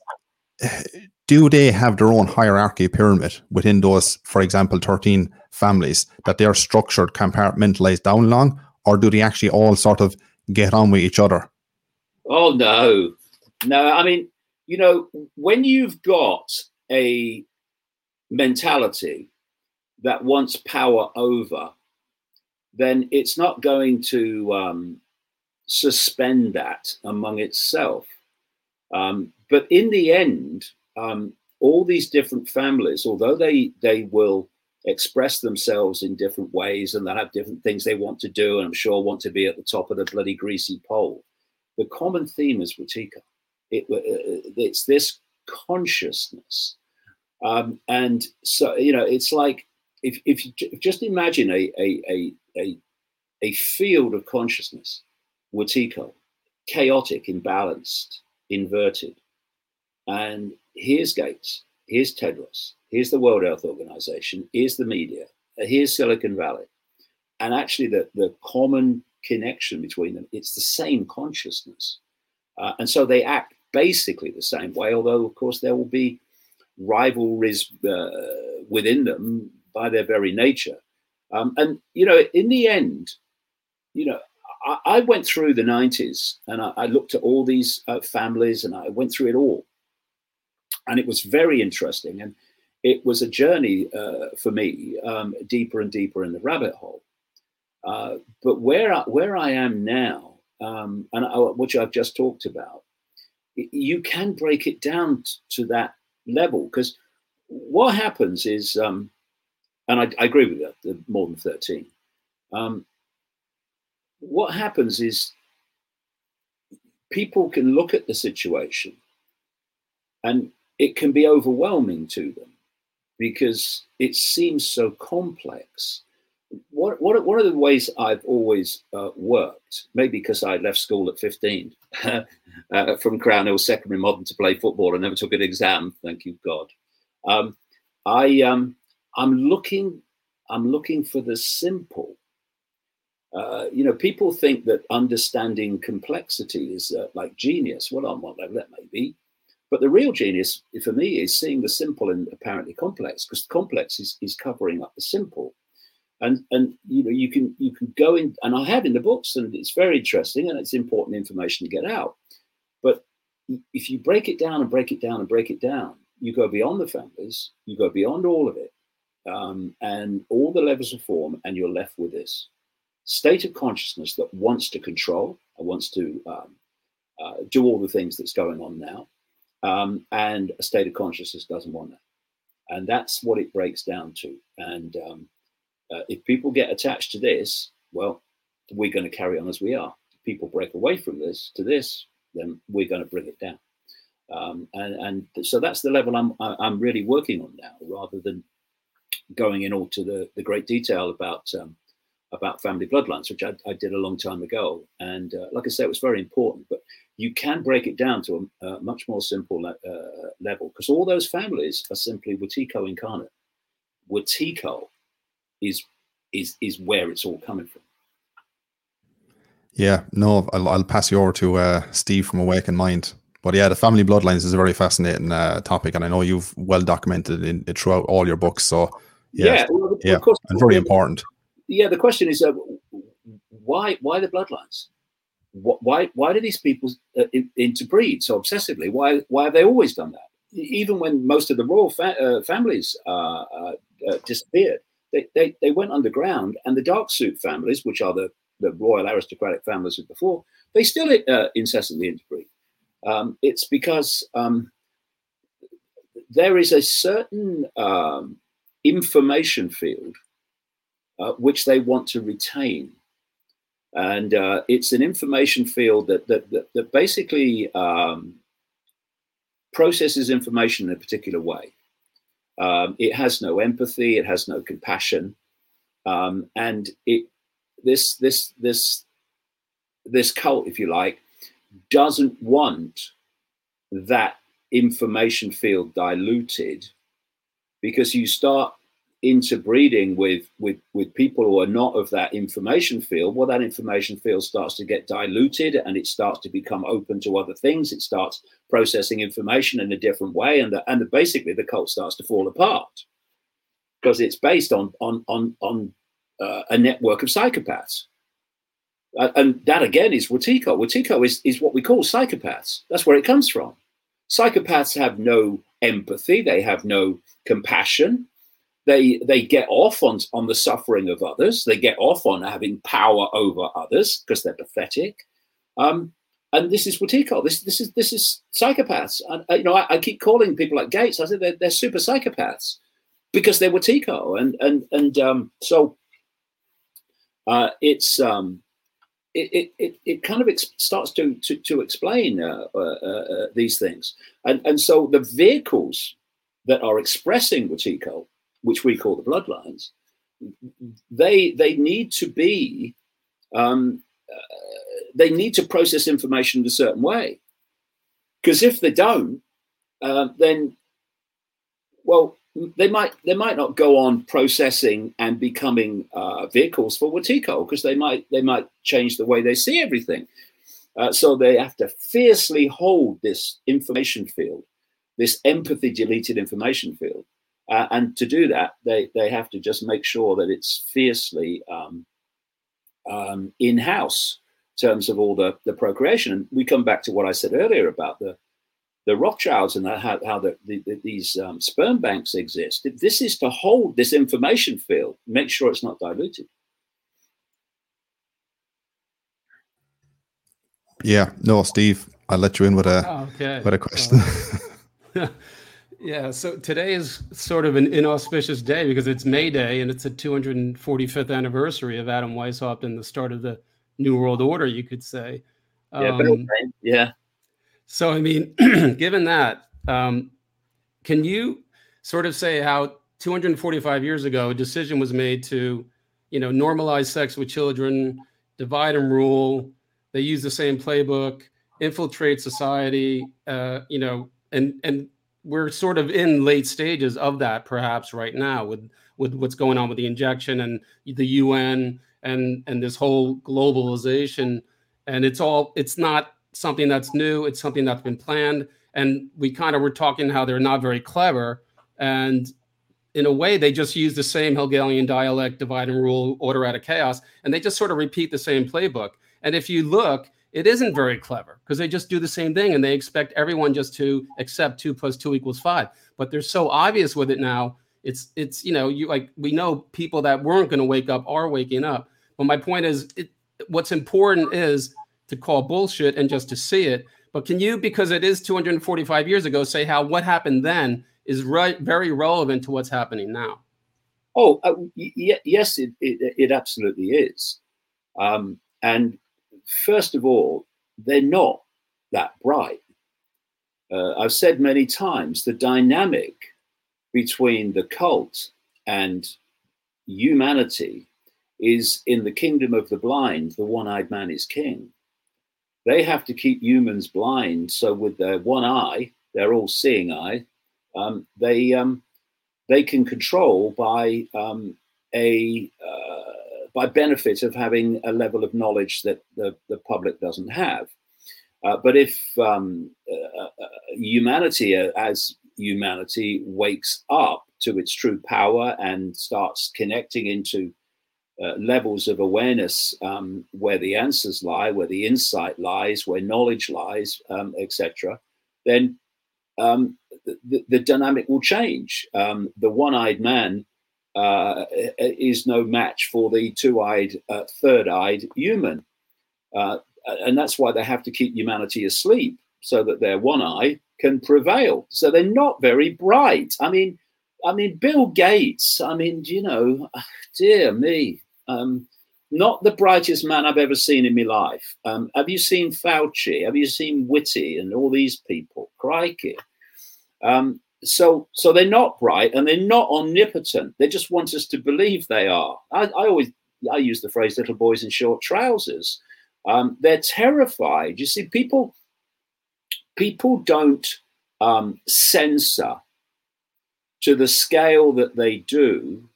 do they have their own hierarchy pyramid within those, for example, 13 families that they are structured, compartmentalized down long or do they actually all sort of get on with each other? Oh, no. No, I mean, you know, when you've got a mentality that wants power over, then it's not going to um, suspend that among itself. Um, but in the end, um, all these different families, although they they will express themselves in different ways and they have different things they want to do, and I'm sure want to be at the top of the bloody greasy pole, the common theme is Wetiko. It, uh, uh, it's this consciousness, um, and so you know, it's like if if you just imagine a a a a, field of consciousness, Wetiko, chaotic, imbalanced, inverted, and here's Gates, here's Tedros, here's the World Health Organization, here's the media, here's Silicon Valley. And actually, the, the common connection between them, it's the same consciousness. Uh, and so they act basically the same way, although, of course, there will be rivalries uh, within them by their very nature. Um, and, you know, in the end, you know, I, I went through the 90s and I, I looked at all these uh, families and I went through it all and it was very interesting. And it was a journey uh, for me, um, deeper and deeper in the rabbit hole. Uh, but where I, where I am now, um, and I, which I've just talked about, you can break it down t- to that level because what happens is, um, and I, I, agree with that, the more than thirteen. Um, what happens is people can look at the situation and it can be overwhelming to them because it seems so complex. What, what, one of the ways I've always uh, worked, maybe because I left school at 15 uh, from Crown Hill Secondary Modern to play football and never took an exam, thank you God. Um, I, um, I'm looking, I'm looking for the simple. Uh, you know, people think that understanding complexity is uh, like genius. Well, on what level that may be, but the real genius for me is seeing the simple and apparently complex, because complex is, is covering up the simple. And and you know you can you can go in and I have in the books and it's very interesting and it's important information to get out. But if you break it down and break it down and break it down, you go beyond the families, you go beyond all of it, um, and all the levels of form, and you're left with this state of consciousness that wants to control and wants to um, uh, do all the things that's going on now, um, and a state of consciousness doesn't want that. And that's what it breaks down to. And um, uh, if people get attached to this, well, we're going to carry on as we are. If people break away from this to this, then we're going to bring it down. Um, and, and so that's the level I'm I'm really working on now, rather than going in all to the, the great detail about um, about family bloodlines, which I, I, did a long time ago. And uh, like I said, it was very important. But you can break it down to a, a much more simple uh, level because all those families are simply Wetiko incarnate. Wetiko is is is where it's all coming from. Yeah, no, I'll, I'll pass you over to uh, Steve from Awakened Mind. But yeah, the family bloodlines is a very fascinating uh, topic, and I know you've well documented in, it throughout all your books. So yeah, yeah, well, yeah course, and very important. Yeah, the question is, uh, why why the bloodlines? why why do these people uh, interbreed so obsessively? Why why have they always done that? Even when most of the royal fa- uh, families uh, disappeared, they, they they went underground, and the dark suit families, which are the the royal aristocratic families of before, they still uh, incessantly interbreed. Um, it's because um, there is a certain um, information field which they want to retain and uh, it's an information field that that that, that basically um, processes information in a particular way. Um, it has no empathy, it has no compassion, um, and it this this this this cult, if you like, doesn't want that information field diluted because you start interbreeding with with with people who are not of that information field well that information field starts to get diluted and it starts to become open to other things it starts processing information in a different way and the, and the, basically the cult starts to fall apart because it's based on on on on uh, a network of psychopaths uh, and that again is Wetiko. Wetiko is, is what we call psychopaths. That's where it comes from. Psychopaths have no empathy, they have no compassion. They they get off on, on the suffering of others. They get off on having power over others because they're pathetic. Um, and this is Wetiko. This this is this is psychopaths. And, uh, you know, I, I, keep calling people like Gates. I said they're, they're super psychopaths because they're Wetiko. And and and um, so uh, it's um, it, it, it kind of ex- starts to to, to explain uh, uh, uh, these things. And and so the vehicles that are expressing Wetiko, which we call the bloodlines, they they need to be um, they need to process information in a certain way. Because if they don't, uh, then, well, they might they might not go on processing and becoming uh, vehicles for Wetiko because they might they might change the way they see everything. Uh, so they have to fiercely hold this information field, this empathy deleted information field, uh, and to do that, they they have to just make sure that it's fiercely um, um, in house terms of all the, the procreation. And we come back to what I said earlier about the the Rothschilds and how, how the, the, the, these um, sperm banks exist. This is to hold this information field, make sure it's not diluted. Yeah, no, Steve, I'll let you in with a oh, okay. with a question. yeah, so today is sort of an inauspicious day because it's May Day and it's the 245th anniversary of Adam Weishaupt and the start of the New World Order, you could say. Yeah, um, yeah. So, I mean, given that, um, can you sort of say how 245 years ago a decision was made to, you know, normalize sex with children, divide and rule? They use the same playbook, infiltrate society, uh, you know, and and we're sort of in late stages of that, perhaps right now with with what's going on with the injection and the UN and and this whole globalization. And it's all it's not something that's new it's something that's been planned. And we kind of were talking how they're not very clever. And in a way they just use the same hegelian dialect divide and rule order out of chaos. And they just sort of repeat the same playbook. And if you look it isn't very clever because they just do the same thing and they expect everyone just to accept two plus two equals five. But they're so obvious with it now it's it's you know you like we know people that weren't going to wake up are waking up. But my point is it, what's important is to call bullshit and just to see it. But can you because it is 245 years ago say how what happened then is right very relevant to what's happening now? Oh uh, y- yes it, it, it, absolutely is. Um, and first of all they're not that bright uh, i've said many times the dynamic between the cult and humanity is in the kingdom of the blind, the one eyed man is king. They have to keep humans blind. So, with their one eye, they're all seeing eye, um, they, um, they can control by um, a uh, by benefit of having a level of knowledge that the, the public doesn't have. Uh, but if um, uh, uh humanity, uh, as humanity wakes up to its true power and starts connecting into uh, levels of awareness um, where the answers lie, where the insight lies, where knowledge lies, um, etc., then um, the, the, dynamic will change. Um, the one-eyed man uh, is no match for the two-eyed, uh, third-eyed human, uh, and that's why they have to keep humanity asleep so that their one eye can prevail. So they're not very bright. I mean, I mean, Bill Gates. I mean, you know, dear me, um, not the brightest man I've ever seen in my life. Um, have you seen Fauci? Have you seen Whitty and all these people? Crikey. Um, so, so they're not bright and they're not omnipotent. They just want us to believe they are. I, I always I use the phrase "little boys in short trousers." Um, they're terrified. You see, people people don't um, censor to the scale that they do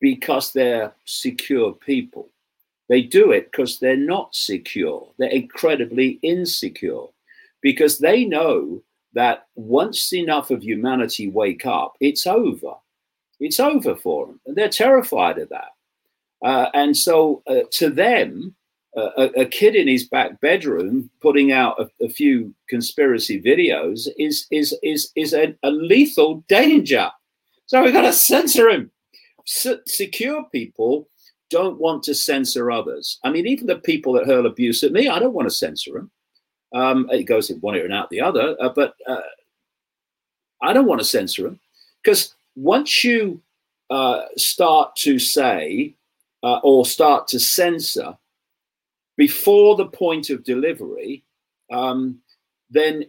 because they're secure people. They do it because they're not secure. They're incredibly insecure because they know that once enough of humanity wake up, it's over. It's over for them. And they're terrified of that. Uh, and so uh, to them, a, a, kid in his back bedroom putting out a, a few conspiracy videos is is is is a, a lethal danger. So we've got to censor him. S- secure people don't want to censor others. I mean, even the people that hurl abuse at me, I don't want to censor them. Um, it goes in one ear and out the other, uh, but uh, I don't want to censor them because once you uh, start to say uh, or start to censor before the point of delivery, um, then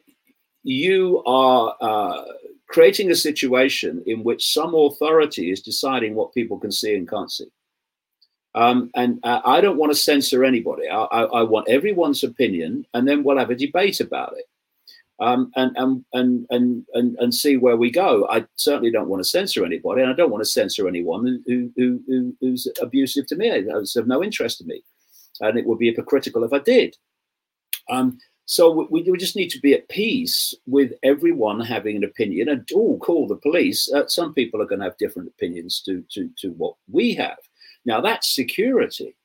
you are uh, creating a situation in which some authority is deciding what people can see and can't see. Um, and uh, I don't want to censor anybody. I, I, I, want everyone's opinion, and then we'll have a debate about it, um, and, and, and and and and see where we go. I certainly don't want to censor anybody, and I don't want to censor anyone who, who, who who's abusive to me. It's of no interest to me and it would be hypocritical if I did. Um, so we, we, just need to be at peace with everyone having an opinion and oh, call the police. Uh, some people are going to have different opinions to, to, to what we have. Now that's security.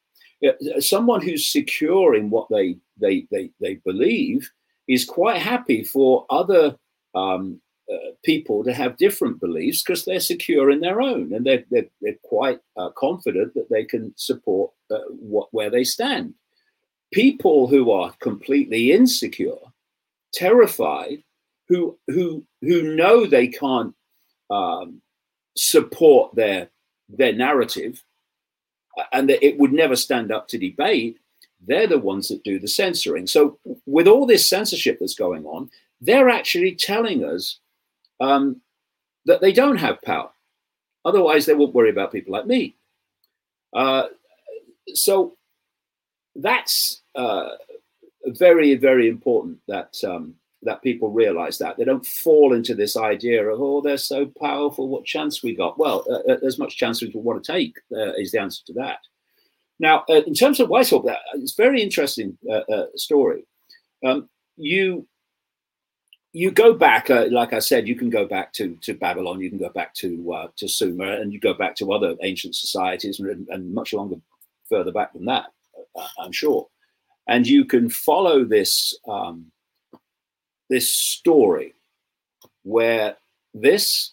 Uh, someone who's secure in what they, they, they, they believe is quite happy for other um, uh, people to have different beliefs because they're secure in their own and they're, they're, they're quite uh, confident that they can support uh, what, where they stand. People who are completely insecure, terrified, who, who, who know they can't um, support their, their narrative and that it would never stand up to debate, they're the ones that do the censoring. So, with all this censorship that's going on, they're actually telling us um, that they don't have power. Otherwise, they won't worry about people like me. Uh, so that's uh, very, very important that um, that people realize that. They don't fall into this idea of oh they're so powerful what chance we got? Well uh, uh as much chance as we want to take uh, is the answer to that. Now uh, in terms of Weishaupt that it's very interesting uh, story. Um, you you go back, uh, like I said, you can go back to, to Babylon, you can go back to uh, to Sumer, and you go back to other ancient societies, and, and much longer further back than that, uh, I'm sure. And you can follow this um, this story where this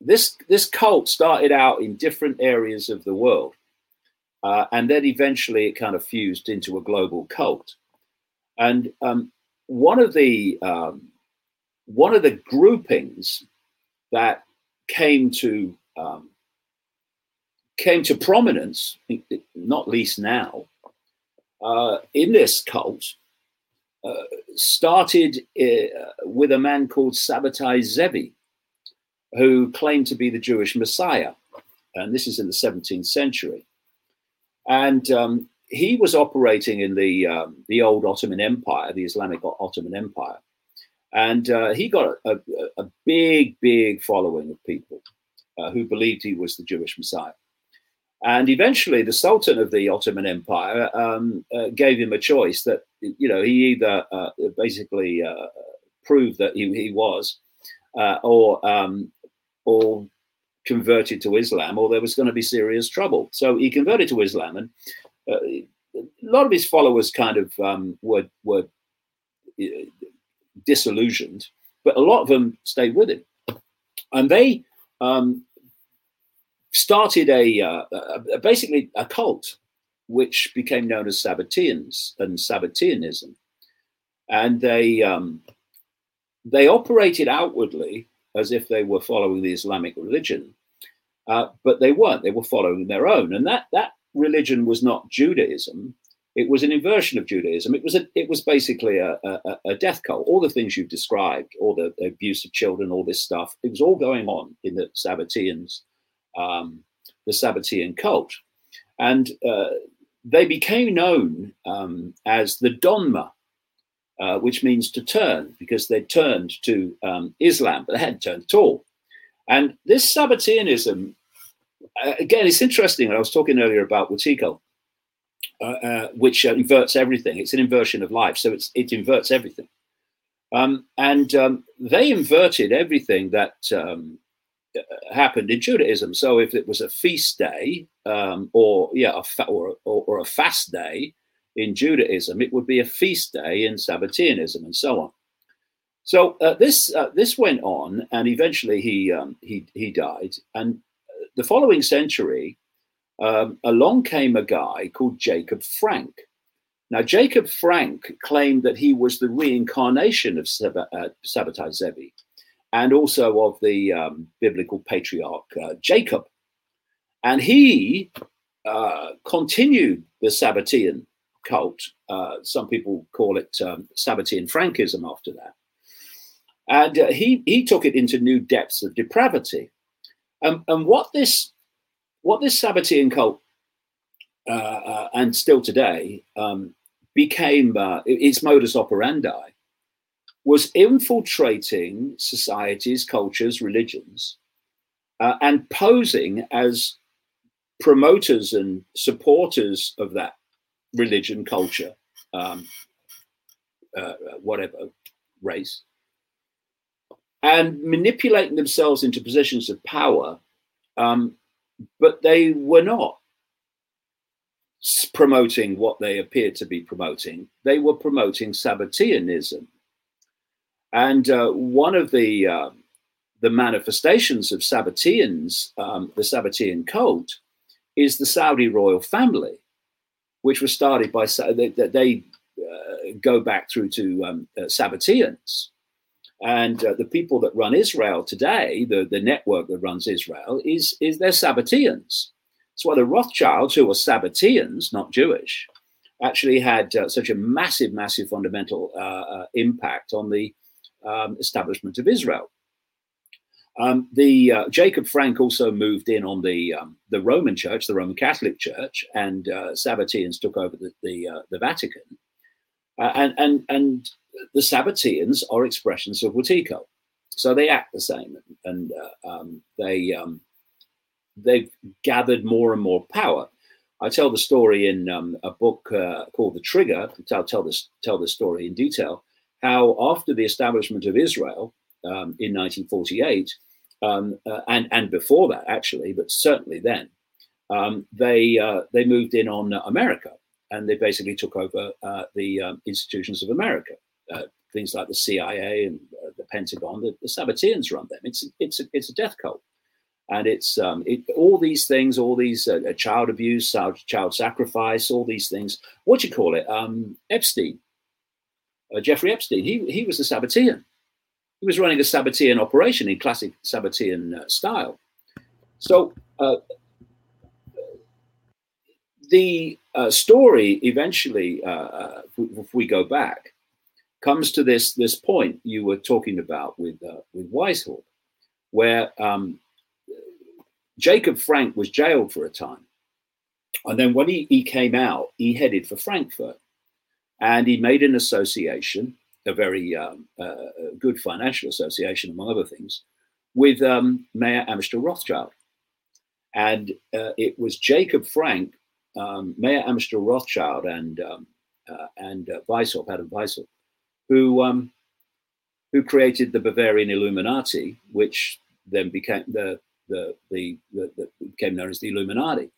this this cult started out in different areas of the world, uh, and then eventually it kind of fused into a global cult. And um, one of the um, one of the groupings that came to um, came to prominence, not least now, uh, in this cult, started uh, with a man called Sabbatai Zevi, who claimed to be the Jewish Messiah, and this is in the 17th century. And um, he was operating in the um, the old Ottoman Empire, the Islamic Ottoman Empire, and uh, he got a, a, a, big, big following of people uh, who believed he was the Jewish Messiah. And eventually, the Sultan of the Ottoman Empire um, uh, gave him a choice that, you know, he either uh, basically uh, proved that he, he was uh, or, um, or converted to Islam, or there was going to be serious trouble. So he converted to Islam, and a lot of his followers kind of um, were, were disillusioned, but a lot of them stayed with him. And they um, started a, uh, a, basically a cult, which became known as Sabbateans and Sabbateanism. And they um, they operated outwardly as if they were following the Islamic religion, uh, but they weren't. They were following their own, and that that religion was not Judaism. It was an inversion of Judaism. It was a, it was basically a, a, a, death cult. All the things you've described, all the abuse of children, all this stuff, it was all going on in the Sabbateans, um, the Sabbatean cult, and uh, they became known um, as the Donmeh, uh, which means to turn, because they turned to um, Islam, but they hadn't turned at all. And this Sabbateanism, uh, again, it's interesting. I was talking earlier about Wetiko uh, uh, which uh, inverts everything. It's an inversion of life, so it inverts everything. Um, and um, they inverted everything that um, happened in Judaism. So if it was a feast day, um, or yeah, a fa- or, or, or, a fast day, in Judaism, it would be a feast day in Sabbateanism, and so on. So uh, this uh, this went on, and eventually he um, he he died. And uh, the following century, um, along came a guy called Jacob Frank. Now Jacob Frank claimed that he was the reincarnation of uh, Sabbatai Zevi, and also of the um, biblical patriarch uh, Jacob. And he uh, continued the Sabbatean cult. Uh, some people call it um, Sabbatean Frankism after that. And uh, he, he took it into new depths of depravity. Um, and what this, what this Sabbatean cult, uh, uh, and still today, um, became its modus operandi was infiltrating societies, cultures, religions, uh, and posing as promoters and supporters of that religion, culture, um, uh, whatever race, and manipulating themselves into positions of power. Um, but they were not promoting what they appeared to be promoting. They were promoting Sabbateanism. And uh, one of the uh, the manifestations of Sabbateans, um, the Sabbatean cult, is the Saudi royal family, which was started by they, they uh, go back through to um, uh, Sabbateans. And uh, the people that run Israel today, the, the network that runs Israel, is, is they're Sabbateans. That's why the Rothschilds, who were Sabbateans, not Jewish, actually had uh, such a massive, massive fundamental uh, uh, impact on the um, establishment of Israel. Um, the uh, Jacob Frank also moved in on the um, the Roman Church, the Roman Catholic Church, and uh, Sabbateans took over the the, uh, the Vatican, uh, and and and the Sabbateans are expressions of Wetiko, so they act the same, and uh, um, they um, they've gathered more and more power. I tell the story in um, a book uh, called The Trigger. I'll tell this tell the story in detail how after the establishment of Israel um, in 1948, um, uh, and and before that actually, but certainly then, um, they uh, they moved in on America and they basically took over uh, the um, institutions of America, uh, things like the CIA and uh, the Pentagon. The, the Sabbateans run them. It's it's a, it's a death cult. And it's um, it, all these things, all these uh, child abuse, child, child sacrifice, all these things. What do you call it? Um, Epstein, uh, Jeffrey Epstein, he, he was a Sabbatean. He was running a Sabbatean operation in classic Sabbatean uh, style. So uh, the uh, story eventually, uh, uh, if we go back, comes to this this point you were talking about with with Weishaupt, where um, Jacob Frank was jailed for a time. And then when he, he came out, he headed for Frankfurt and he made an association, a very um, uh, good financial association, among other things, with um, Mayer Amschel Rothschild. And uh, it was Jacob Frank, um, Mayer Amschel Rothschild, and um, uh, and uh, Adam Weishaupt, who um, who created the Bavarian Illuminati, which then became the the the, the, the became known as the Illuminati.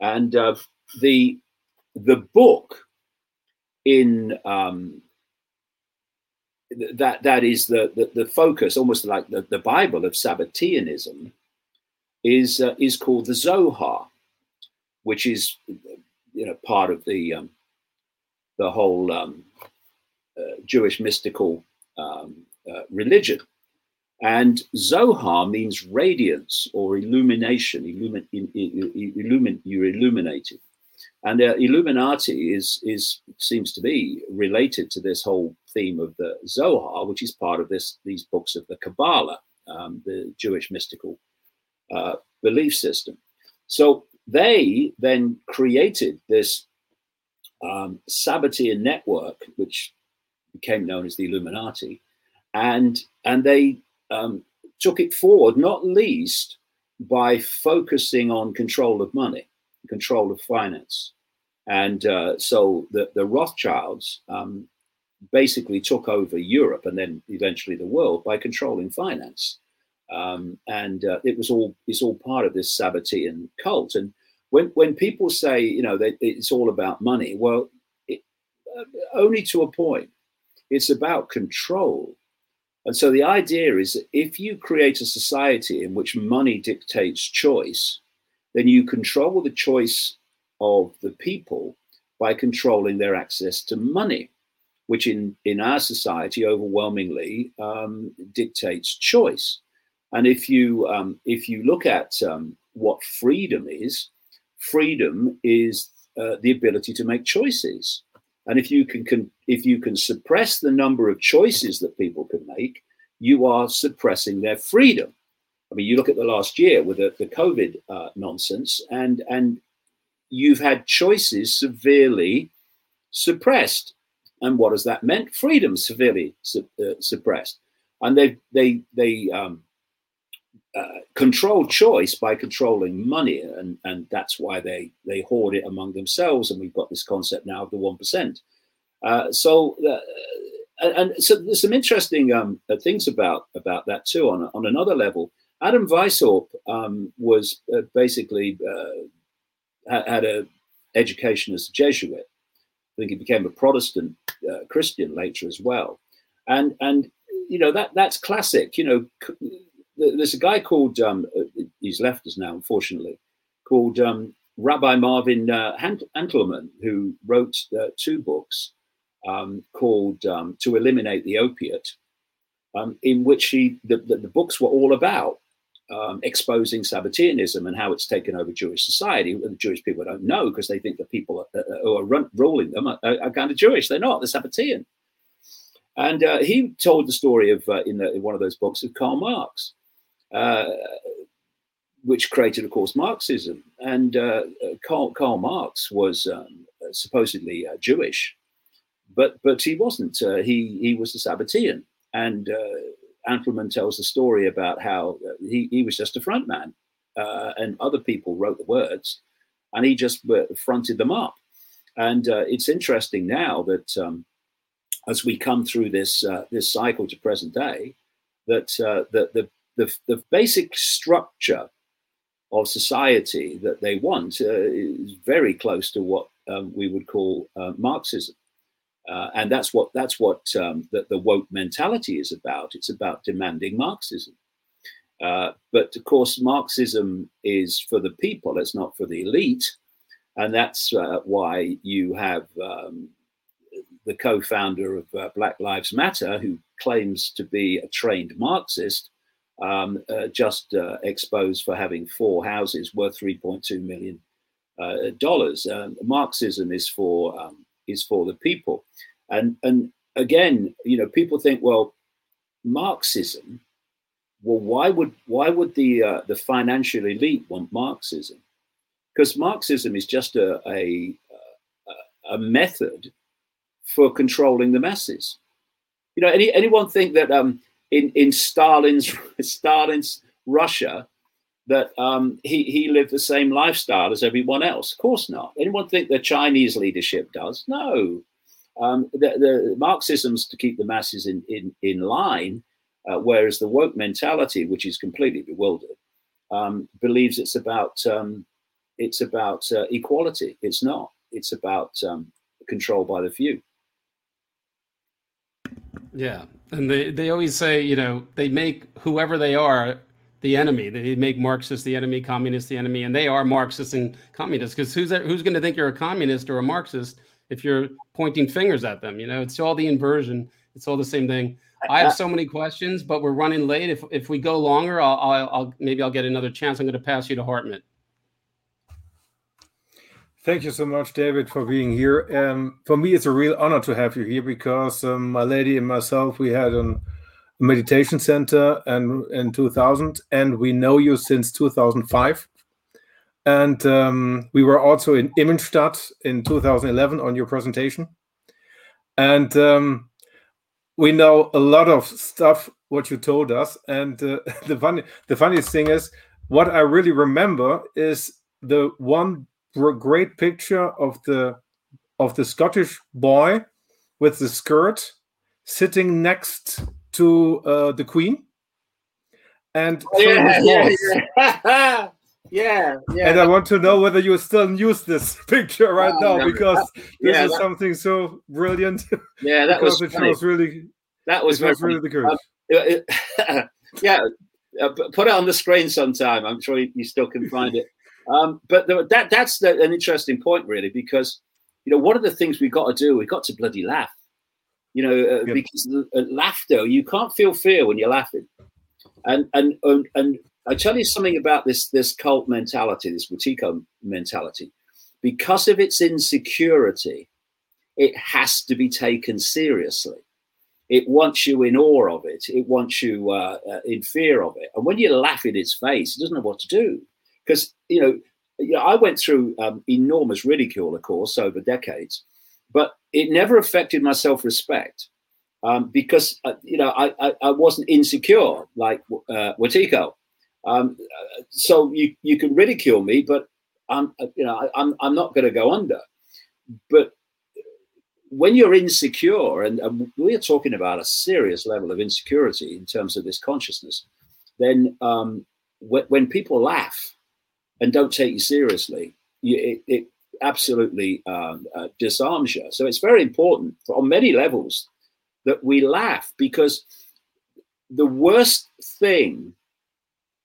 And uh, the the book in um, that that is the, the, the focus, almost like the, the Bible of Sabbateanism, is uh, is called the Zohar, which is you know part of the um, the whole um, uh, Jewish mystical um, uh, religion. And Zohar means radiance or illumination. Illumin, illumin, you're illuminated. And uh, Illuminati is is seems to be related to this whole theme of the Zohar, which is part of this these books of the Kabbalah, um, the Jewish mystical uh, belief system. So they then created this um, network, which became known as the Illuminati, and and they um, took it forward, not least by focusing on control of money control of finance. And uh, so the, the Rothschilds um, basically took over Europe and then eventually the world by controlling finance. Um, and uh, it was all it's all part of this Sabbatean cult. And when when people say you know that it's all about money, well, it, only to a point. It's about control. And so the idea is that if you create a society in which money dictates choice, then you control the choice of the people by controlling their access to money, which in, in our society overwhelmingly um, dictates choice. And if you um, if you look at um, what freedom is, freedom is uh, the ability to make choices. And if you can, can if you can suppress the number of choices that people can make, you are suppressing their freedom. I mean, you look at the last year with the, the COVID uh, nonsense, and and you've had choices severely suppressed. And what has that meant? Freedom severely su- uh, suppressed. And they they they um, uh, control choice by controlling money, and and that's why they they hoard it among themselves. And we've got this concept now of the one percent. Uh, so, uh, and so there's some interesting um, uh, things about about that too. On on another level, Adam Weishaupt um, was uh, basically had a education as a Jesuit. I think he became a Protestant Christian later as well, and and you know that that's classic. You know there's a guy called um, uh, he's left us now, unfortunately, called um, Rabbi Marvin uh, Antelman, who wrote uh, two books um, called um, "To Eliminate the Opiate," um, in which he the, the, the, books were all about um, exposing Sabbateanism and how it's taken over Jewish society. The Jewish people don't know because they think the people uh, who are run, ruling them are, are, kind of Jewish. They're not. They're Sabbatean. And uh, he told the story of uh, in, the, in one of those books of Karl Marx uh, which created, of course, Marxism. And uh, Karl, Karl, Marx was um, supposedly uh, Jewish, but but he wasn't. he he was a Sabbatean, and Antelman tells the story about how he, he was just a front man, and other people wrote the words, and he just fronted them up. And it's interesting now that. Um, as we come through this uh, this cycle to present day, that uh, that the the, the basic structure of society that they want uh, is very close to what um, we would call uh, Marxism. Uh, and that's what that's what um, the, the, woke mentality is about. It's about demanding Marxism. Uh, but of course, Marxism is for the people. It's not for the elite, and that's uh, why you have um, the co-founder of uh, Black Lives Matter, who claims to be a trained Marxist, um, uh, just uh, exposed for having four houses worth 3.2 million dollars. Marxism is for um, is for the people, and and again, you know, people think, well, Marxism. Well, why would why would the uh, the financial elite want Marxism? Because Marxism is just a, a a method for controlling the masses. You know, any, anyone think that um, in in Stalin's Stalin's Russia that um, he he lived the same lifestyle as everyone else? Of course not. Anyone think the Chinese leadership does? No. Um, the, the Marxism's to keep the masses in in in line, uh, whereas the woke mentality, which is completely bewildered, um, believes it's about um, it's about uh, equality. It's not. It's about um, control by the few. Yeah, and they they always say, you know, they make whoever they are the enemy. They make Marxists the enemy, communists the enemy, and they are Marxists and communists. Because who's that, who's going to think you're a communist or a Marxist if you're pointing fingers at them? You know, it's all the inversion. It's all the same thing. I have so many questions, but we're running late. If if we go longer, I'll, I'll, I'll maybe I'll get another chance. I'm going to pass you to Hartman. Thank you so much, David, for being here. Um, for me, it's a real honor to have you here because um, my lady and myself, we had a meditation center and in 2000, and we know you since 2005. And um, we were also in Immenstadt in 2011 on your presentation. And um, we know a lot of stuff what you told us. And uh, the funny, the funniest thing is, what I really remember is the one great picture of the of the Scottish boy with the skirt sitting next to uh, the Queen. And oh, yeah, yeah, yeah. Yeah, yeah. And I want to know whether you still use this picture right Oh, now no, because that- this is that- something so brilliant. Yeah, that was it funny. shows really, that was very was really funny. good. Um, yeah, uh, put it on the screen sometime. I'm sure you, you still can find it. Um, but the, that that's the, an interesting point, really, because you know one of the things we've got to do, we've got to bloody laugh. You know, uh, Yeah. because uh, laughter, you can't feel fear when you're laughing. And and and, and I tell you something about this this cult mentality, this Wetiko mentality, because of its insecurity, it has to be taken seriously it wants you in awe of it. It wants you uh, uh, in fear of it. And when you laugh in its face, it doesn't know what to do. Because, you know, you know, I went through um, enormous ridicule, of course, over decades, but it never affected my self respect um, because, uh, you know, I, I, I wasn't insecure like uh, Wetiko. Um, uh, so you, you can ridicule me, but I'm, uh, you know, I, I'm, I'm not going to go under. But when you're insecure, and, and we're talking about a serious level of insecurity in terms of this consciousness, then um, wh- when people laugh and don't take you seriously, you, it, it absolutely um, uh, disarms you. So it's very important on many levels that we laugh because the worst thing,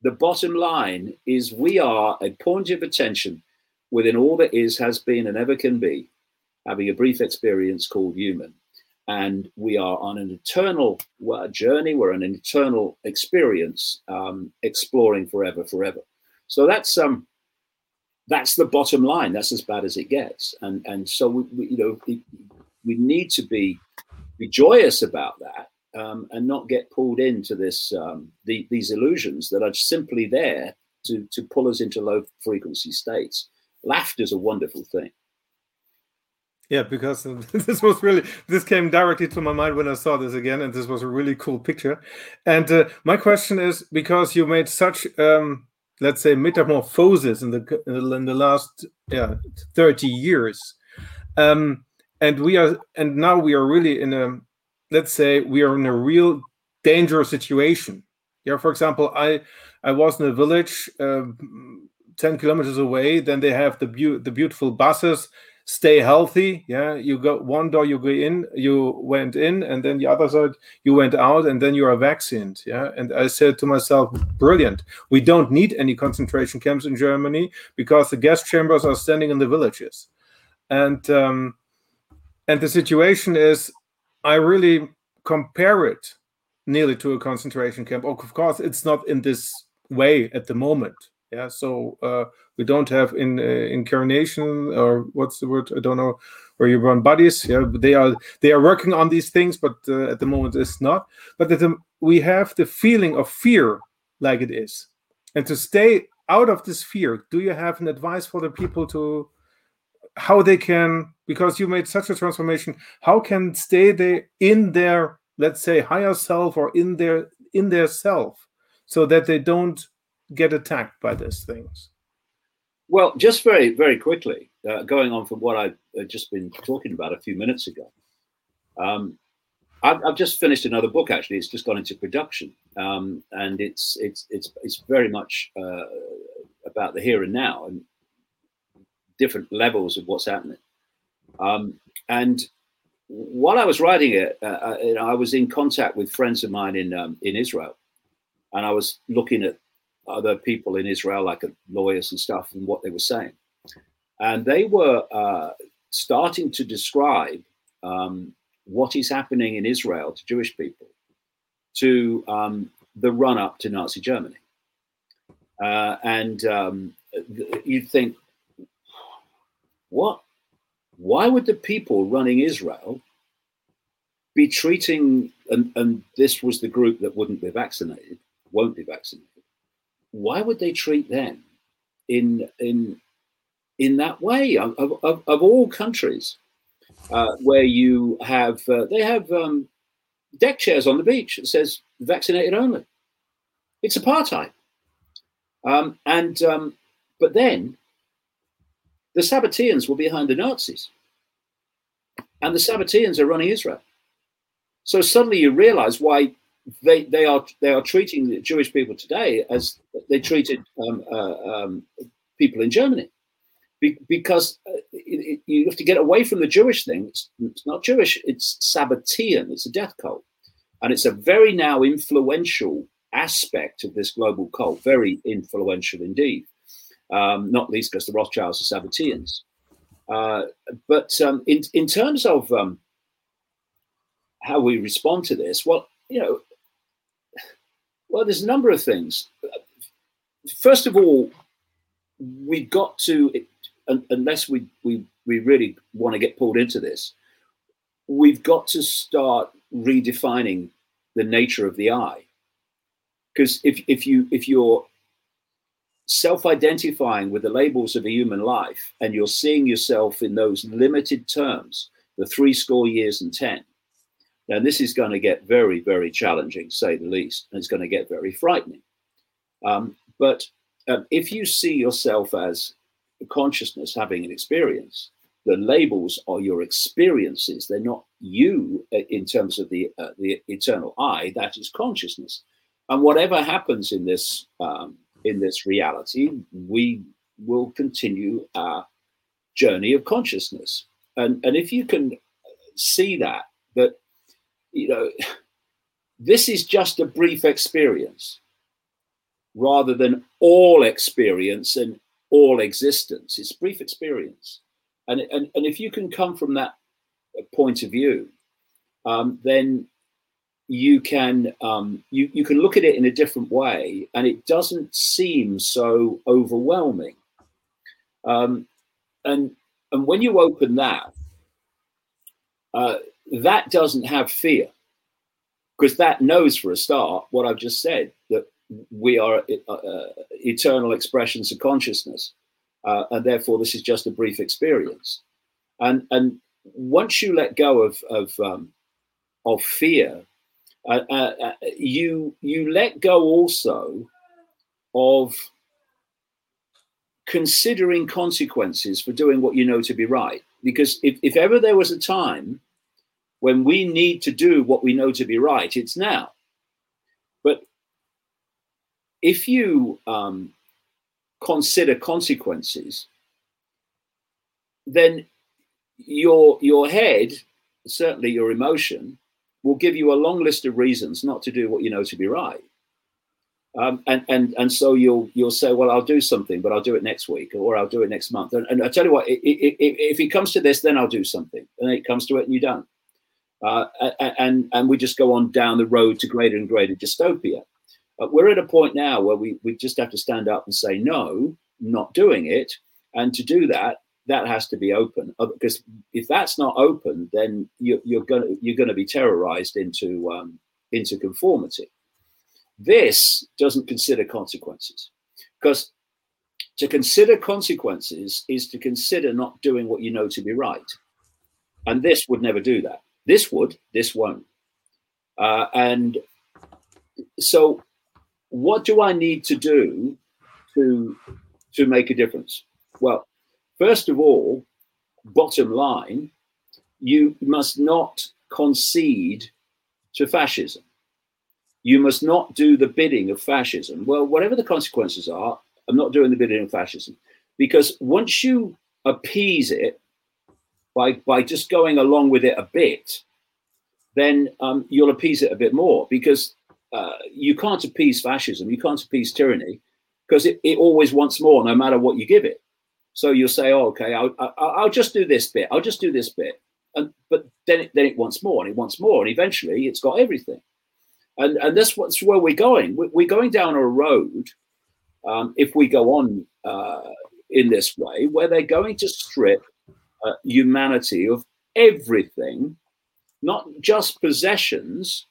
the bottom line is we are a point of attention within all that is, has been, and ever can be having a brief experience called human. And we are on an eternal uh, journey, we're on an eternal experience, um, exploring forever, forever. So that's um, that's the bottom line. That's as bad as it gets. And and so we, we you know we, we need to be be joyous about that um, and not get pulled into this um, the, these illusions that are simply there to to pull us into low frequency states. Laughter is a wonderful thing. Yeah, because this was really this came directly to my mind when I saw this again, and this was a really cool picture. And uh, my question is because you made such, um, let's say, metamorphosis in the in the last yeah thirty years, um, and we are and now we are really in a let's say we are in a real dangerous situation. Yeah, for example, I I was in a village. um 10 kilometers away then they have the beau- the beautiful buses stay healthy yeah? You go one door you go in you went in and then the other side you went out and then you are vaccinated yeah? And i said to myself brilliant. We don't need any concentration camps in germany because the gas chambers are standing in the villages. And um and the situation is i really compare it nearly to a concentration camp. Of course it's not in this way at the moment yeah so uh, we don't have in uh, incarnation or what's the word? I don't know where you run bodies. Yeah but they are they are working on these things but uh, at the moment it's not. But that we have the feeling of fear like it is. And to stay out of this fear do you have an advice for the people to how they can because you made such a transformation how can stay they in their let's say higher self or in their in their self so that they don't get attacked by these things Well, just very, very quickly, uh, going on from what I've uh, just been talking about a few minutes ago. Um, I've, I've just finished another book. Actually, it's just gone into production, um, and it's it's it's it's very much uh, about the here and now and different levels of what's happening. Um, and while I was writing it, uh, I, you know, I was in contact with friends of mine in um, in Israel, and I was looking at other people in Israel, like lawyers and stuff, and what they were saying. And they were uh, starting to describe um, what is happening in Israel to Jewish people, to um, the run up to Nazi Germany. Uh, and um, you'd think, what? Why would the people running Israel be treating, and, and this was the group that wouldn't be vaccinated, won't be vaccinated why would they treat them in in in that way? Of, of, of all countries uh, where you have uh, they have um, deck chairs on the beach that says vaccinated only. It's apartheid. Um, and um, but then the sabbateans were behind the nazis. And the sabbateans are running israel. So suddenly you realize why they they are they are treating the Jewish people today as they treated um, uh, um, people in Germany, Be- because uh, it, it, you have to get away from the Jewish thing. It's, it's, not Jewish; it's Sabbatean. It's a death cult, and it's a very now influential aspect of this global cult. Very influential indeed. Um, not least because the Rothschilds are Sabbateans. Uh, but um, in in terms of um, how we respond to this, well, you know, well, there's a number of things. First of all, we've got to, unless we, we, we really want to get pulled into this, we've got to start redefining the nature of the I. Because if, if you if you're self-identifying with the labels of a human life and you're seeing yourself in those limited terms, the three score years and ten, now, this is going to get very, very challenging, say the least, and it's going to get very frightening. Um, but um, if you see yourself as consciousness having an experience, the labels are your experiences. They're not you uh, in terms of the uh, the eternal I. That is consciousness. And whatever happens in this um, in this reality, we will continue our journey of consciousness. And and if you can see that that you know, this is just a brief experience rather than all experience and all existence. It's brief experience. And, and, and if you can come from that point of view, um, then you can um, you, you can look at it in a different way and it doesn't seem so overwhelming. Um, and and when you open that, uh, that doesn't have fear because that knows for a start what I've just said that we are uh, uh, eternal expressions of consciousness, uh, and therefore this is just a brief experience. And and once you let go of of um, of fear, uh, uh, uh, you you let go also of considering consequences for doing what you know to be right. Because if, if ever there was a time when we need to do what we know to be right, it's now. But if you um, consider consequences, then your your head, certainly your emotion, will give you a long list of reasons not to do what you know to be right. Um, and and and so you'll you'll say, well, I'll do something, but I'll do it next week, or I'll do it next month. And, and I tell you what, it, it, it, if it comes to this, then I'll do something. And it comes to it, and you don't. Uh, and and we just go on down the road to greater and greater dystopia. Uh, we're at a point now where we we just have to stand up and say no, not doing it, and to do that, that has to be open because if that's not open, then you, you're going you're going to be terrorized into um, into conformity. This doesn't consider consequences because to consider consequences is to consider not doing what you know to be right, and this would never do that. This would, this won't. Uh, and so, what do I need to do to to make a difference? Well, first of all, bottom line, you must not concede to fascism. You must not do the bidding of fascism. Well, whatever the consequences are, I'm not doing the bidding of fascism because once you appease it, by by just going along with it a bit, then um, you'll appease it a bit more because uh, you can't appease fascism, you can't appease tyranny because it, it always wants more no matter what you give it. So you'll say, oh, okay, I'll, I'll just do this bit, I'll just do this bit. And, but then it, then it wants more and it wants more and eventually it's got everything. And, and that's what's where we're going. We're going down a road um, if we go on uh, in this way where they're going to strip uh, humanity of everything, not just possessions,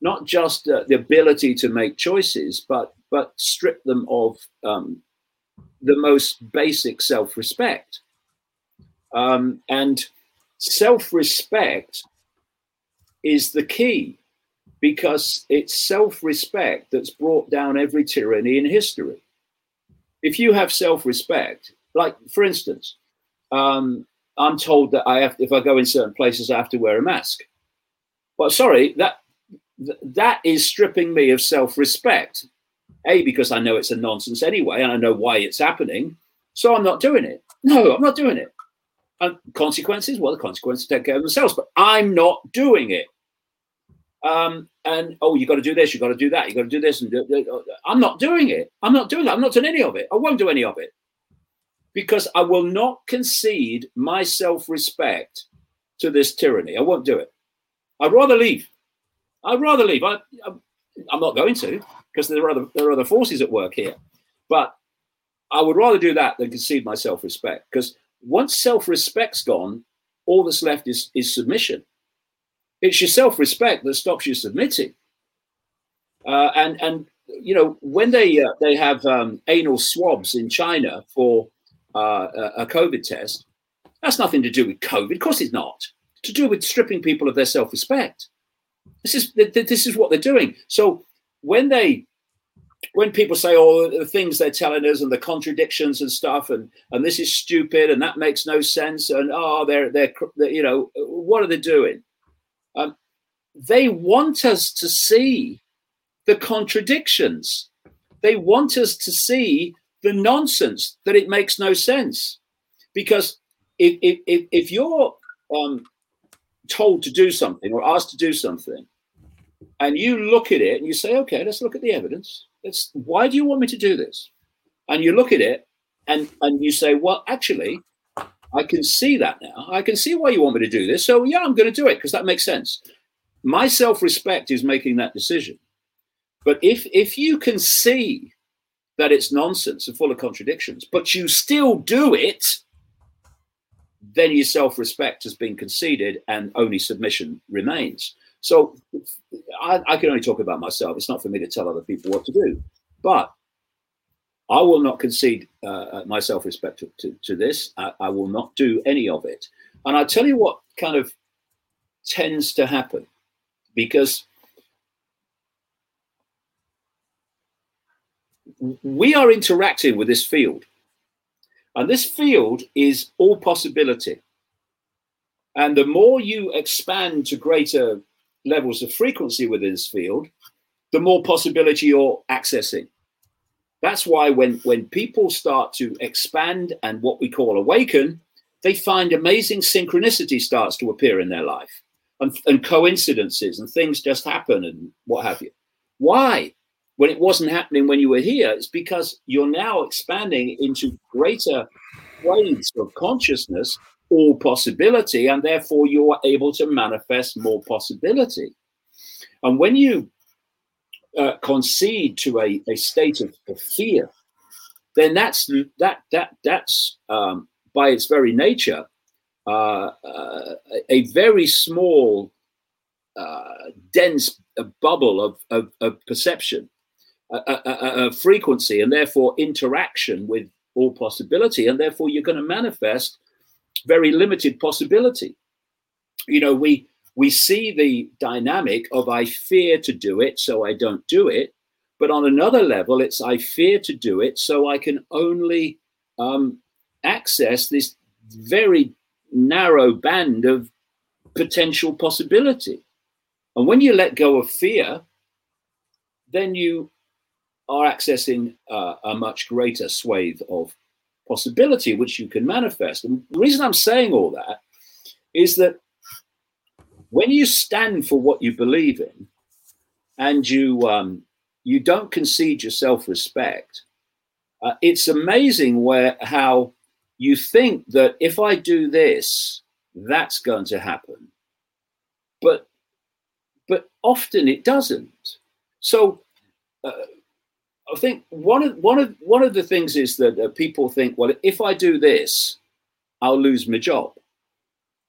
not just uh, the ability to make choices, but but strip them of um, the most basic self-respect. Um, and self-respect is the key because it's self-respect that's brought down every tyranny in history. If you have self-respect, like for instance, um, I'm told that I have, if I go in certain places, I have to wear a mask. Well, sorry, that that is stripping me of self-respect. A because I know it's a nonsense anyway, and I know why it's happening, so I'm not doing it. No, I'm not doing it. And consequences, well, the consequences take care of themselves, but I'm not doing it. Um, and oh, you got to do this, you got to do that, you got to do this, and do, do, I'm not doing it. I'm not doing that. I'm not doing any of it. I won't do any of it because I will not concede my self-respect to this tyranny. I won't do it. I'd rather leave. I'd rather leave. I, am not going to because there are other there are other forces at work here, but I would rather do that than concede my self-respect because once self-respect's gone, all that's left is is submission. It's your self-respect that stops you submitting. Uh, and and you know when they uh, they have um, anal swabs in China for uh, a COVID test, that's nothing to do with COVID. Of course, it's not. To do with stripping people of their self-respect. This is this is what they're doing. So when they when people say all oh, the things they're telling us and the contradictions and stuff and and this is stupid and that makes no sense and oh they're they're, they're you know what are they doing um, they want us to see the contradictions they want us to see the nonsense that it makes no sense because if if, if you're um, told to do something or asked to do something and you look at it and you say okay let's look at the evidence it's why do you want me to do this? And you look at it and and you say, well, actually, I can see that now. I can see why you want me to do this. So yeah, I'm going to do it because that makes sense. My self-respect is making that decision. But if if you can see that it's nonsense and full of contradictions, but you still do it, then your self-respect has been conceded and only submission remains. So I, I, can only talk about myself. It's not for me to tell other people what to do. But I will not concede uh, my self respect to, to, to, this. I, I will not do any of it. And I'll tell you what kind of tends to happen because we are interacting with this field. And this field is all possibility. And the more you expand to greater levels of frequency within this field, the more possibility you're accessing. That's why when, when people start to expand and what we call awaken, they find amazing synchronicity starts to appear in their life and, and coincidences and things just happen and what have you. Why? When it wasn't happening when you were here, it's because you're now expanding into greater waves of consciousness all possibility, and therefore you are able to manifest more possibility. And when you uh, concede to a, a state of, of, fear, then that's that that that's um, by its very nature uh, uh, a very small, uh, dense bubble of, of, of perception, a, a, frequency, and therefore interaction with all possibility, and therefore you're going to manifest very limited possibility. You know, we we see the dynamic of I fear to do it, so I don't do it. But on another level, it's I fear to do it, so I can only um, access this very narrow band of potential possibility. And when you let go of fear, then you are accessing uh, a much greater swathe of possibility which you can manifest. And the reason I'm saying all that is that when you stand for what you believe in and you um, you don't concede your self-respect, uh, it's amazing where how you think that if I do this, that's going to happen, but but often it doesn't. So. Uh, I think one of one of one of the things is that uh, people think, well, if I do this, I'll lose my job.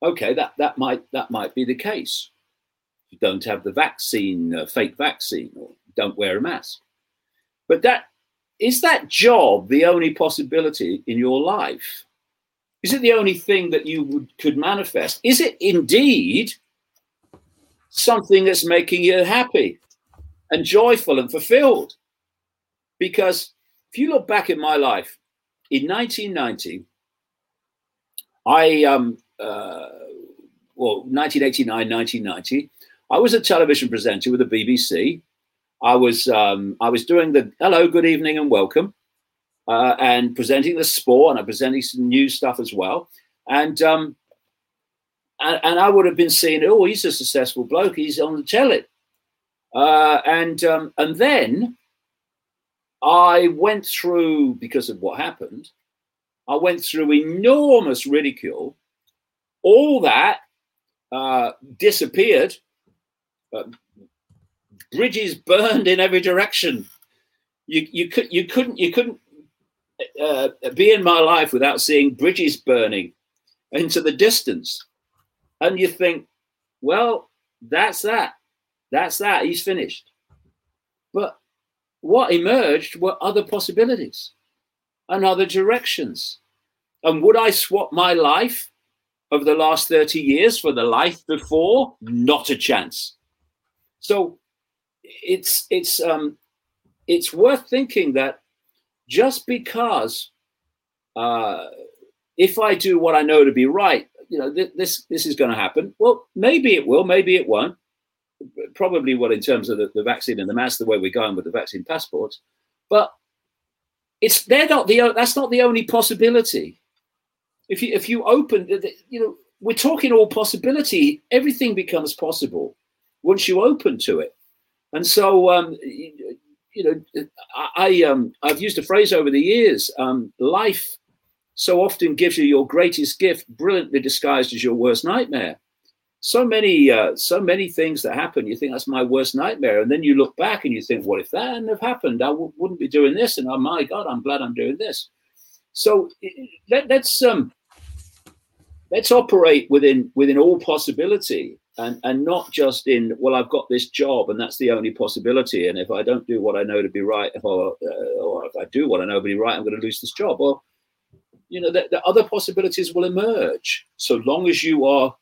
Okay, that that might that might be the case. You don't have the vaccine, uh, fake vaccine, or don't wear a mask. But that is that job the only possibility in your life? Is it the only thing that you would, could manifest? Is it indeed something that's making you happy and joyful and fulfilled? Because if you look back in my life, in 1990, I, um, uh, well, 1989, 1990, I was a television presenter with the BBC. I was um, I was doing the hello, good evening, and welcome, uh, and presenting the sport, and I'm presenting some news stuff as well. And um, and, and, I would have been seeing, oh, he's a successful bloke. He's on the telly. Uh, and um, and then I went through because of what happened. I went through enormous ridicule. All that uh, disappeared. Uh, bridges burned in every direction. You you could you couldn't you couldn't uh, be in my life without seeing bridges burning into the distance, and you think, well, that's that, that's that. He's finished. But what emerged were other possibilities and other directions. And would I swap my life of the last 30 years for the life before? Not a chance. So it's it's um it's worth thinking that just because uh, if I do what I know to be right, you know, th- this this is going to happen. Well, maybe it will, maybe it won't. Probably well in terms of the, the vaccine and the mass, the way we're going with the vaccine passports. But it's they're not the that's not the only possibility. If you if you open, you know, we're talking all possibility. Everything becomes possible once you open to it. And so, um, you know, I, um, I've used a phrase over the years. Um, life so often gives you your greatest gift, brilliantly disguised as your worst nightmare. So many, uh, so many things that happen. You think that's my worst nightmare, and then you look back and you think, "What if that hadn't have happened? I w- wouldn't be doing this." And oh my God, I'm glad I'm doing this. So let, let's um, let's operate within within all possibility and and not just in well i've got this job and that's the only possibility and if i don't do what i know to be right I, uh, or if i do what i know to be right i'm going to lose this job or you know the, the other possibilities will emerge so long as you are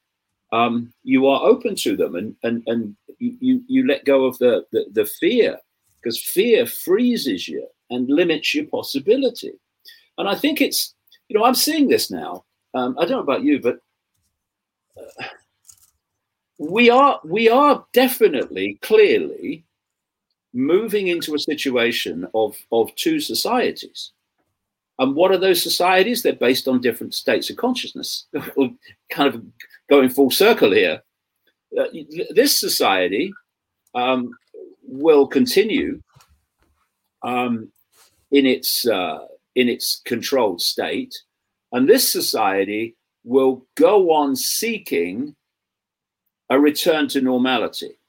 um, you are open to them and and and you you let go of the the, the fear because fear freezes you and limits your possibility. And i think it's you know i'm seeing this now. Um, i don't know about you but uh, we are we are definitely clearly moving into a situation of of two societies and what are those societies? They're based on different states of consciousness. Kind of going full circle here. Uh, this society um, will continue um, in its uh, in its controlled state. And this society will go on seeking a return to normality.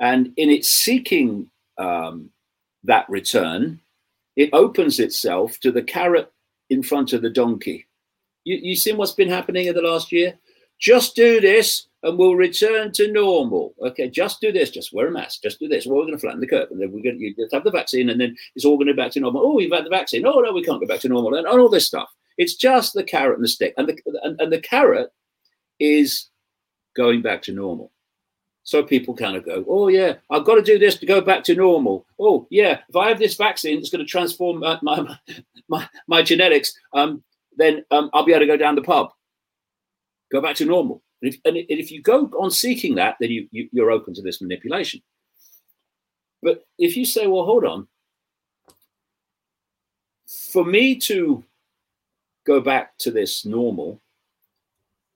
And in its seeking um, that return, it opens itself to the carrot in front of the donkey. You, you seen what's been happening in the last year? Just do this and we'll return to normal. Okay, just do this, just wear a mask, just do this. Well, we're going to flatten the curve, and then we're going to have the vaccine, and then it's all going to go back to normal. Oh, you've had the vaccine. Oh, no, we can't go back to normal, and, and all this stuff. It's just the carrot and the stick, and the and, and the carrot is going back to normal. So people kind of go, oh yeah, I've got to do this to go back to normal. Oh yeah, if I have this vaccine that's going to transform my my, my, my genetics, um, then um, I'll be able to go down the pub, go back to normal. And if, and if you go on seeking that, then you, you you're open to this manipulation. But if you say, well, hold on, for me to go back to this normal,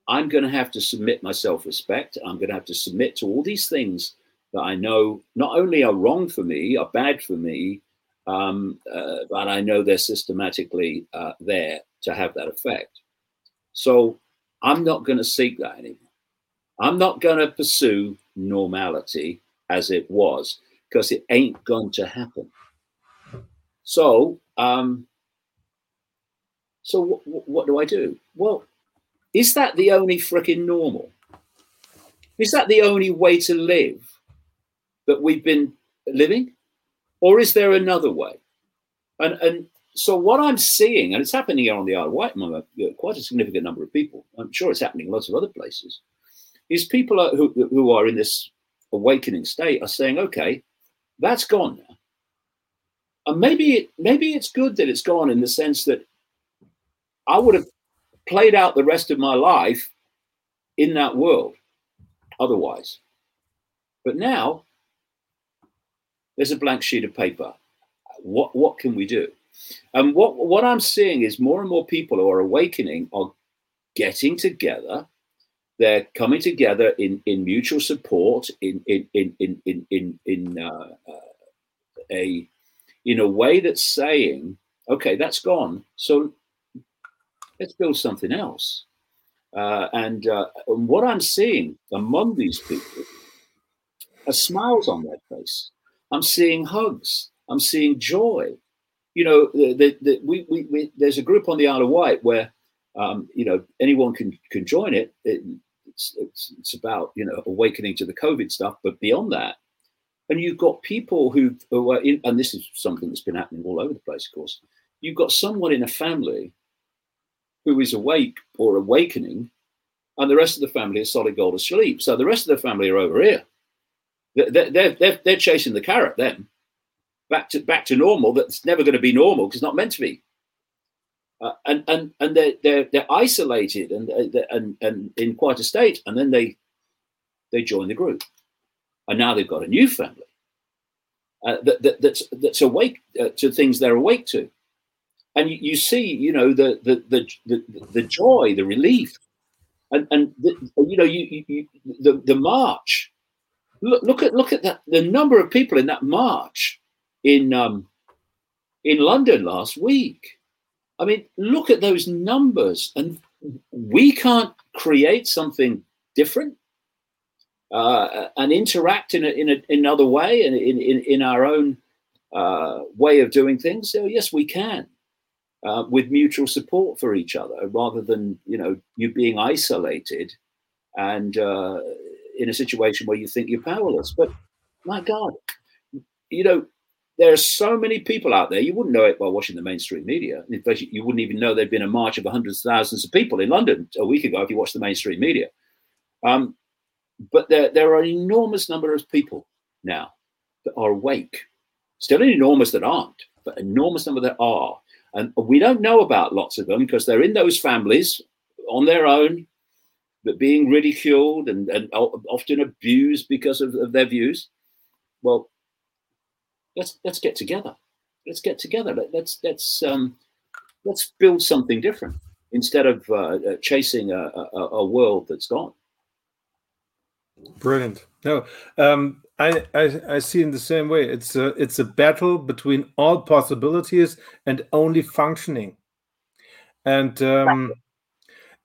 I'm going to have to submit my self respect. I'm going to have to submit to all these things that I know not only are wrong for me, are bad for me, um, uh, but I know they're systematically uh, there to have that effect. So I'm not going to seek that anymore. I'm not going to pursue normality as it was because it ain't going to happen. So, um, so w- w- what do I do? Well, is that the only freaking normal? Is that the only way to live that we've been living? Or is there another way? And, and so what I'm seeing, and it's happening here on the Isle of Wight quite a significant number of people, I'm sure it's happening in lots of other places, is people are, who, who are in this awakening state are saying, okay, that's gone now. And maybe, maybe it's good that it's gone in the sense that I would have played out the rest of my life in that world otherwise. But now there's a blank sheet of paper. What what can we do? And what what I'm seeing is more and more people who are awakening are getting together. They're coming together in, in mutual support, in in in in in in, in uh, uh, a in a way that's saying, okay, that's gone. So let's build something else. Uh, and, uh, and what I'm seeing among these people are smiles on their face. I'm seeing hugs. I'm seeing joy. You know, the, the, we, we, we, there's a group on the Isle of Wight where, um, you know, anyone can can join it. it it's, it's, it's about you know awakening to the COVID stuff, but beyond that, and you've got people who, who are in, and this is something that's been happening all over the place, of course. You've got someone in a family who is awake or awakening, and the rest of the family is solid gold asleep. So the rest of the family are over here. They're, they're, they're, they're chasing the carrot then back to back to normal. That's never going to be normal because it's not meant to be. Uh, and and and they're they're they're isolated and uh, and and in quite a state, and then they they join the group, and now they've got a new family uh, that, that that's that's awake uh, to things they're awake to, and you, you see, you know, the the the the, the joy, the relief, and and the, you know, you, you, the the march. Look, look at look at that the number of people in that march in um, in London last week. I mean, look at those numbers, and we can't create something different uh, and interact in a, in, a, in another way and in, in, in our own uh, way of doing things. So yes, we can. Uh, with mutual support for each other, rather than you know you being isolated and uh, in a situation where you think you're powerless. But my God, you know there are so many people out there. You wouldn't know it by watching the mainstream media. In fact, you wouldn't even know there'd been a march of hundreds of thousands of people in London a week ago if you watched the mainstream media. Um, but there, there are an enormous number of people now that are awake. Still an enormous that aren't, but enormous number that are. And we don't know about lots of them because they're in those families on their own, but being ridiculed and, and often abused because of, of their views. Well, let's let's get together. Let's get together. Let, us let's um, let's build something different instead of uh, uh, chasing a, a, a, world that's gone. Brilliant. No, um, I, I, I see in the same way. It's a it's a battle between all possibilities and only functioning. And um,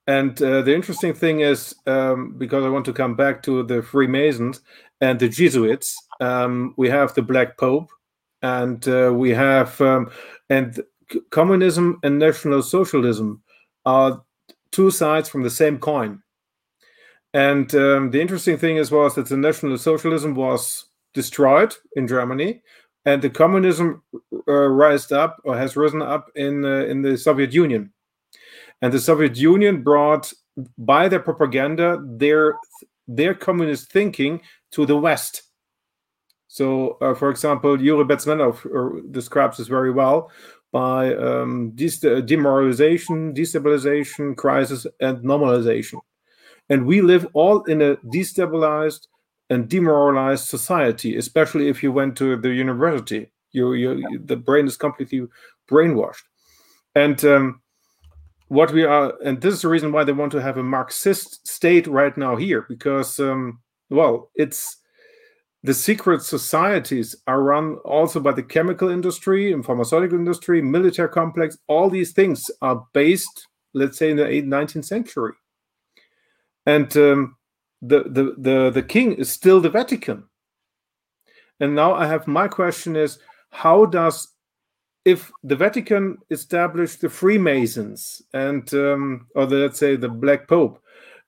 and uh, the interesting thing is um, because I want to come back to the Freemasons and the Jesuits. Um, we have the Black Pope, and uh, we have um, and communism and national socialism are two sides from the same coin. And um, the interesting thing is was that the national socialism was destroyed in Germany, and the communism uh, rised up or has risen up in uh, in the Soviet Union. And the Soviet Union brought by their propaganda their their communist thinking to the West. So, uh, for example, Yuri Bezmenov describes this very well by um, demoralization, destabilization, crisis, and normalization. And we live all in a destabilized and demoralized society, especially if you went to the university. You, you, the brain is completely brainwashed. And um, what we are, and this is the reason why they want to have a Marxist state right now here, because, um, well, it's the secret societies are run also by the chemical industry and pharmaceutical industry, military complex. All these things are based, let's say, in the 19th century. And um, the, the, the, the king is still the Vatican. And now I have my question is how does if the Vatican established the Freemasons and um, or the, let's say the Black Pope,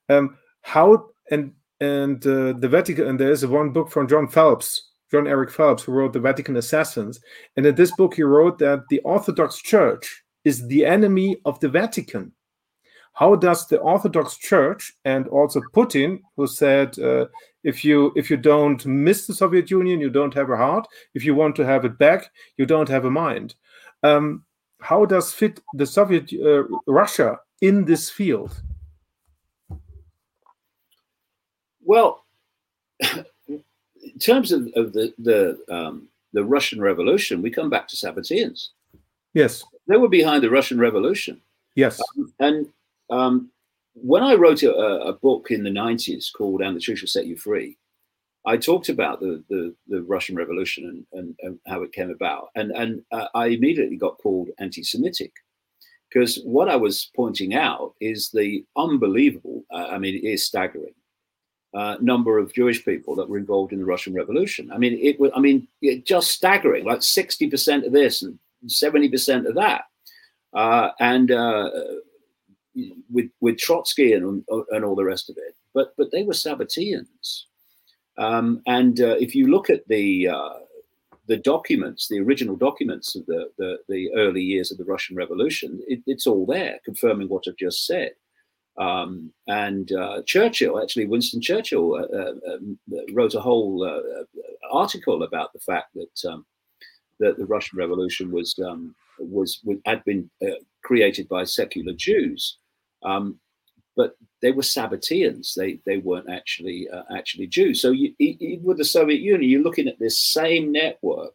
um, how and and uh, the Vatican, and there's one book from John Phelps, John Eric Phelps, who wrote The Vatican Assassins. And in this book, he wrote that the Orthodox Church is the enemy of the Vatican. How does the Orthodox Church and also Putin, who said, uh, if you if you don't miss the Soviet Union, you don't have a heart. If you want to have it back, you don't have a mind. Um, how does fit the Soviet uh, Russia in this field? Well, in terms of, of the the um, the Russian Revolution, we come back to Sabbateans. Yes, they were behind the Russian Revolution. Yes, um, and um, when I wrote a, a, book in the '90s called "And the Truth Will Set You Free," I talked about the the, the Russian Revolution and, and, and, how it came about, and and uh, I immediately got called anti-Semitic because what I was pointing out is the unbelievable. Uh, I mean, it is staggering. Uh, number of Jewish people that were involved in the Russian Revolution. I mean, it was. I mean, it just staggering. Like sixty percent of this and seventy percent of that, uh, and uh, with with Trotsky and and all the rest of it. But but they were Sabbateans. Um, and uh, if you look at the uh, the documents, the original documents of the, the, the early years of the Russian Revolution, it, it's all there, confirming what I've just said. Um, and uh, Churchill, actually, Winston Churchill uh, uh, um, wrote a whole uh, article about the fact that um, that the Russian Revolution was um, was had been created by secular Jews. Um, but they were Sabbateans. They they weren't actually uh, actually Jews. So you, you, with the Soviet Union, you're looking at this same network,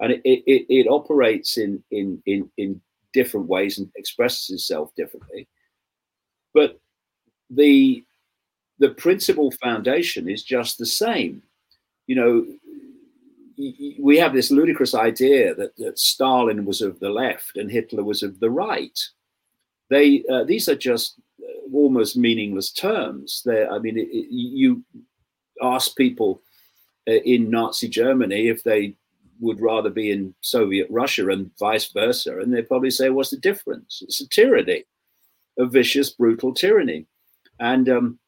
and it, it, it operates in, in in in different ways and expresses itself differently. But the the principal foundation is just the same. You know, we have this ludicrous idea that, that Stalin was of the left and Hitler was of the right. They uh, these are just almost meaningless terms. I mean, it, it, you ask people uh, in Nazi Germany if they would rather be in Soviet Russia and vice versa, and they probably say, "What's the difference? It's a tyranny, a vicious, brutal tyranny," and um,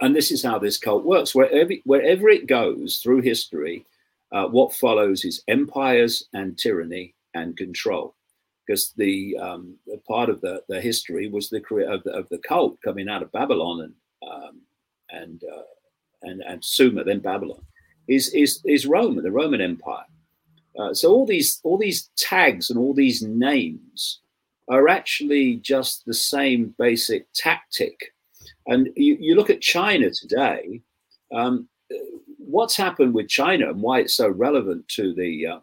and this is how this cult works. Wherever wherever it goes through history, uh, what follows is empires and tyranny and control because the um, part of the, the history was the career of the, of the cult coming out of Babylon and um, and, uh, and and Sumer, then Babylon, is is is Rome, the Roman Empire. Uh, so all these all these tags and all these names are actually just the same basic tactic. And you, you look at China today. Um, what's happened with China and why it's so relevant to the uh,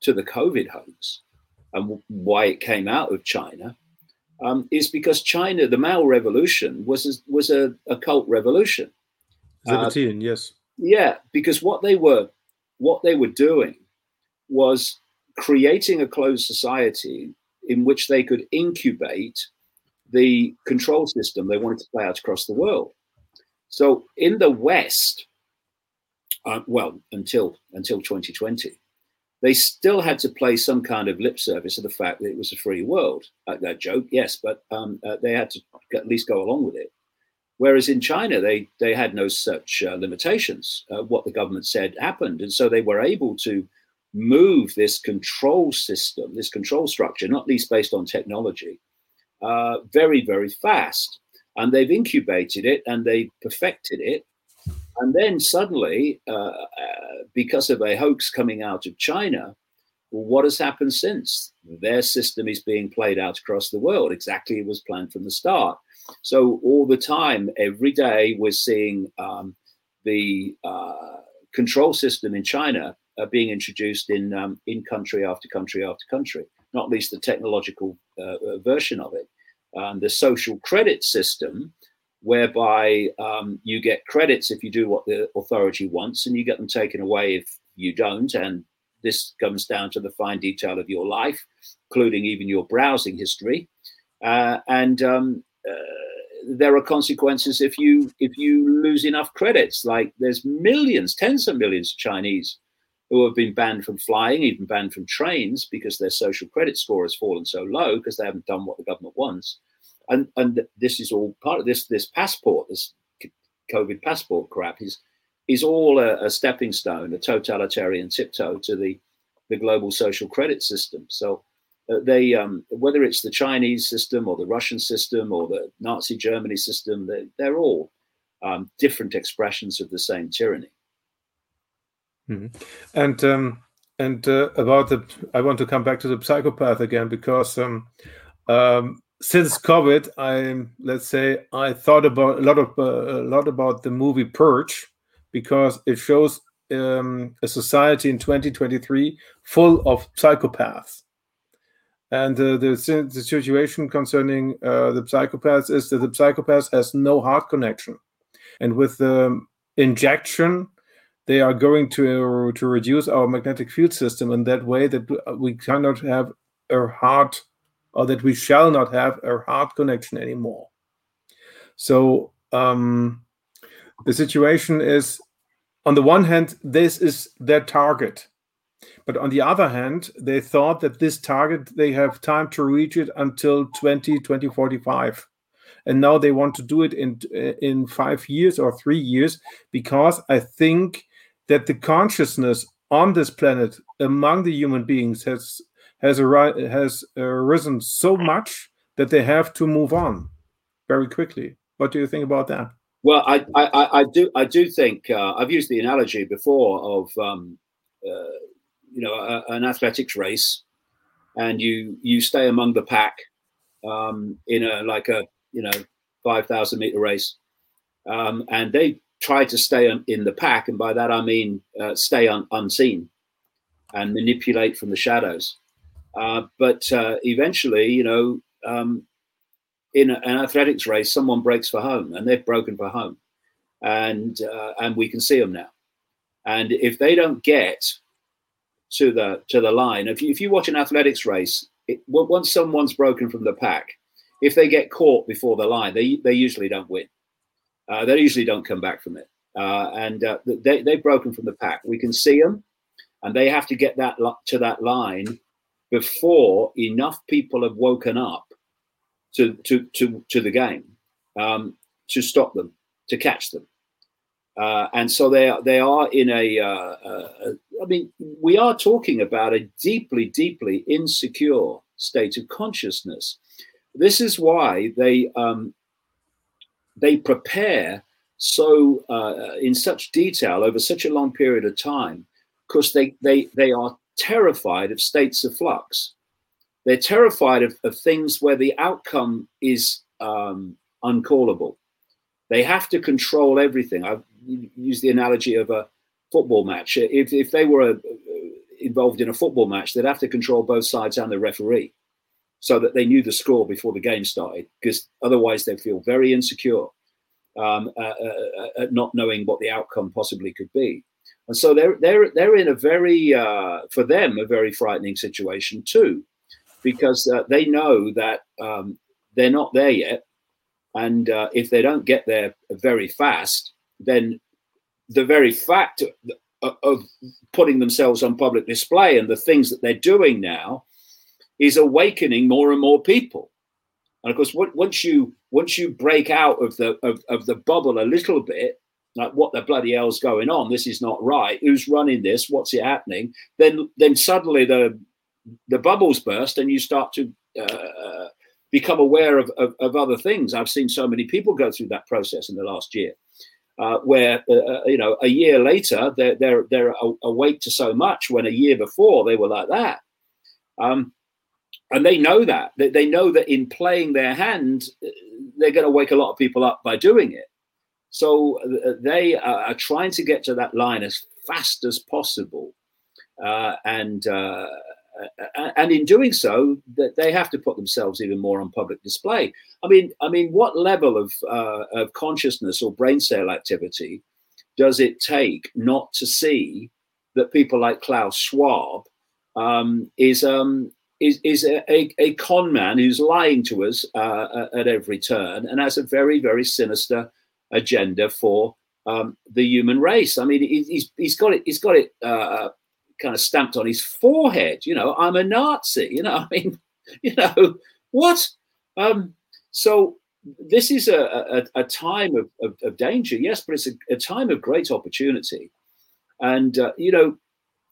to the COVID hoax and why it came out of China um, is because China, the Mao Revolution, was a, was a, a cult revolution. Sabbatean, uh, yes. Yeah, because what they were what they were doing was creating a closed society in which they could incubate the control system they wanted to play out across the world. So in the West, uh, well, until until 2020, they still had to play some kind of lip service to the fact that it was a free world. Uh, that joke, yes, but um, uh, they had to at least go along with it. Whereas in China, they they had no such uh, limitations. Uh, what the government said happened, and so they were able to move this control system, this control structure, not least based on technology, uh, very very fast. And they've incubated it and they perfected it and then suddenly, uh, uh, because of a hoax coming out of China, what has happened since? Their system is being played out across the world exactly as was planned from the start. So all the time, every day, we're seeing um, the uh, control system in China uh, being introduced in um, in country after country after country. Not least the technological uh, uh version of it, um, the social credit system whereby um, you get credits if you do what the authority wants and you get them taken away if you don't. And this comes down to the fine detail of your life, including even your browsing history. Uh, and um, uh, there are consequences if you if you lose enough credits. Like there's millions, tens of millions of Chinese who have been banned from flying, even banned from trains because their social credit score has fallen so low because they haven't done what the government wants and and this is all part of this this passport, this COVID passport crap is is all a, a stepping stone, a totalitarian tiptoe to the the global social credit system. So uh, they um, whether it's the Chinese system or the Russian system or the Nazi Germany system, they, they're all um, different expressions of the same tyranny. Mm-hmm. And um, and uh, about the, I want to come back to the psychopath again because um, um, since COVID, I let's say I thought about a lot of uh, a lot about the movie Purge because it shows um, a society in 2023 full of psychopaths. And uh, the, the situation concerning uh, the psychopaths is that the psychopath has no heart connection. And with the injection, they are going to, to reduce our magnetic field system in that way that we cannot have a heart or that we shall not have a heart connection anymore. So um, the situation is on the one hand, this is their target. But on the other hand, they thought that this target, they have time to reach it until 20, 2045. And now they want to do it in, in five years or three years because I think that the consciousness on this planet among the human beings has has, has arisen so much that they have to move on very quickly. What do you think about that? Well, I, I, I do I do think uh, I've used the analogy before of um, uh, you know a, an athletics race, and you you stay among the pack um, in a like a you know five thousand meter race, um, and they try to stay in the pack, and by that I mean uh, stay un, unseen and manipulate from the shadows. Uh, but uh, eventually, you know, um, in an athletics race, someone breaks for home, and they've broken for home, and uh, and we can see them now. And if they don't get to the to the line, if you, if you watch an athletics race, it, once someone's broken from the pack, if they get caught before the line, they they usually don't win. Uh, they usually don't come back from it, uh, and uh, they they've broken from the pack. We can see them, and they have to get that to that line before enough people have woken up to to to, to the game um, to stop them, to catch them. Uh, and so they are, they are in a, uh, uh, I mean, we are talking about a deeply, deeply insecure state of consciousness. This is why they um, they prepare so uh, in such detail over such a long period of time, because they they they are terrified of states of flux. They're terrified of, of things where the outcome is um, uncallable. They have to control everything. I've used the analogy of a football match. If, if they were a, uh, involved in a football match, they'd have to control both sides and the referee so that they knew the score before the game started, because otherwise they'd feel very insecure um, uh, uh, uh, not knowing what the outcome possibly could be. And so they're they're they're in a very uh, for them a very frightening situation too, because uh, they know that um, they're not there yet, and uh, if they don't get there very fast, then the very fact of, of putting themselves on public display and the things that they're doing now is awakening more and more people. And of course, once you once you break out of the of, of the bubble a little bit, like what the bloody hell's going on? This is not right. Who's running this? What's it happening? Then then suddenly the the bubbles burst and you start to uh, become aware of, of, of, other things. I've seen so many people go through that process in the last year, uh, where uh, uh you know a year later they're they're they're awake to so much when a year before they were like that, um, and they know that they, they know that in playing their hand they're going to wake a lot of people up by doing it. So uh, they are trying to get to that line as fast as possible, uh, and uh, and in doing so, that they have to put themselves even more on public display. I mean, I mean, what level of uh, of consciousness or brain cell activity does it take not to see that people like Klaus Schwab um, is um, is is a, a, a, con man who's lying to us uh, at every turn and has a very very sinister agenda for um, the human race. I mean, he's he's got it. He's got it uh, kind of stamped on his forehead. You know, I'm a Nazi. You know, I mean, you know what? Um, so this is a, a, a time of, of, of, danger, yes, but it's a, a time of great opportunity. And uh, you know,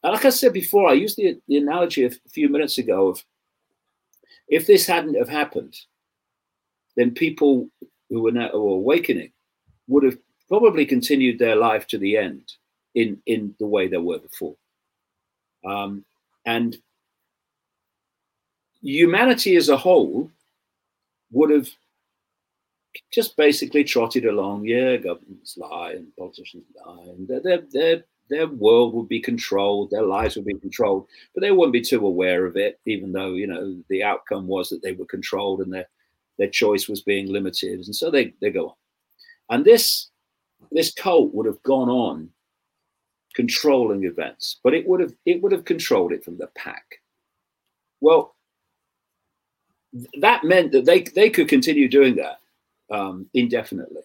like I said before, I used the, the analogy a few minutes ago of if this hadn't have happened, then people who were now awakening would have probably continued their life to the end in in the way they were before. Um, and humanity as a whole would have just basically trotted along. Yeah, governments lie and politicians lie, and their their their world would be controlled, their lives would be controlled, but they wouldn't be too aware of it, even though you know the outcome was that they were controlled and their their choice was being limited, and so they they go on. And this this cult would have gone on controlling events, but it would have it would have controlled it from the pack. Well, that meant that they they could continue doing that um, indefinitely.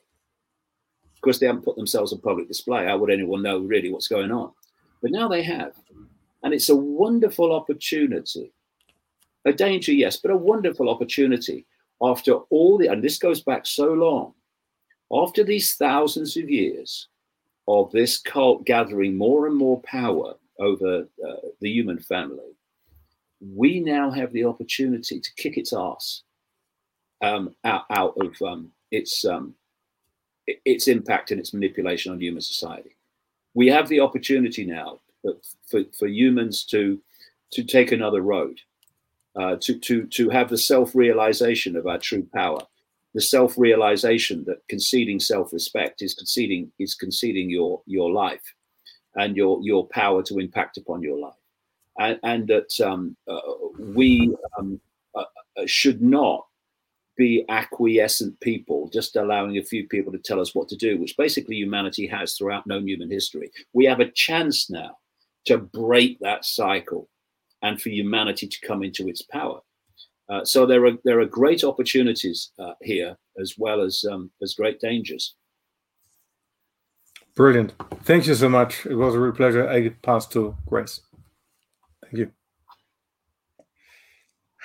Of course, they haven't put themselves on public display. How would anyone know really what's going on? But now they have, and it's a wonderful opportunity. A danger, yes, but a wonderful opportunity after all the and this goes back so long. After these thousands of years of this cult gathering more and more power over uh, the human family, we now have the opportunity to kick its ass um, out, out of um, its um, its impact and its manipulation on human society. We have the opportunity now for, for humans to to take another road, uh, to to to have the self realization of our true power, the self realization that conceding self respect is conceding is conceding your your life, and your your power to impact upon your life and, and that um, uh, we um, uh, uh, should not be acquiescent people, just allowing a few people to tell us what to do, which basically humanity has throughout known human history. We have a chance now to break that cycle and for humanity to come into its power. Uh, so there are there are great opportunities uh, here as well as um, as great dangers. Brilliant. Thank you so much. It was a real pleasure. I pass to Grace. Thank you.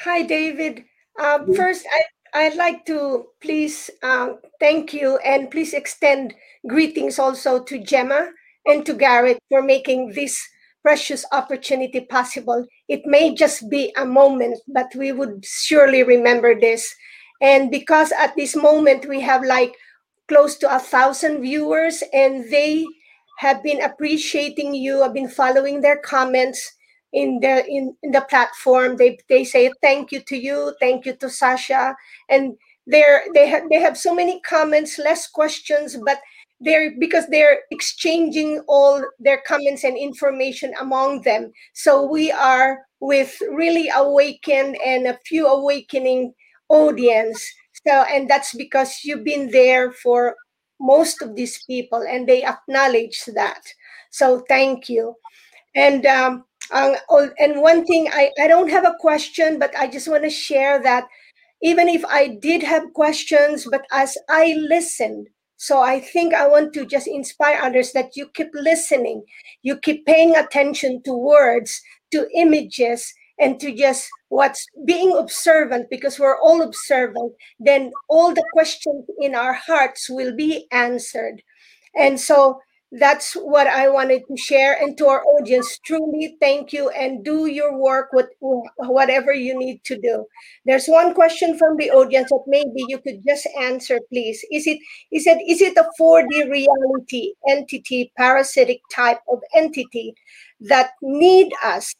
Hi, David. Uh, first, I, I'd like to please uh, thank you and please extend greetings also to Gemma and to Garrett for making this precious opportunity possible. It may just be a moment, but we would surely remember this. And because at this moment we have like close to a thousand viewers and they have been appreciating you, have been following their comments in the in, in the platform they they say thank you to you thank you to Sacha and they're they have they have so many comments less questions but they're because they're exchanging all their comments and information among them. So we are with really awakened and a few awakening audience. So and that's because you've been there for most of these people and they acknowledge that. So thank you. And um, um, and one thing, I, I don't have a question, but I just want to share that even if I did have questions, but as I listened, so I think I want to just inspire others that you keep listening, you keep paying attention to words, to images, and to just what's being observant, because we're all observant, then all the questions in our hearts will be answered. And so that's what I wanted to share. And to our audience, truly thank you and do your work with whatever you need to do. There's one question from the audience that maybe you could just answer, please. Is it is it is it a 4D reality entity, parasitic type of entity that need us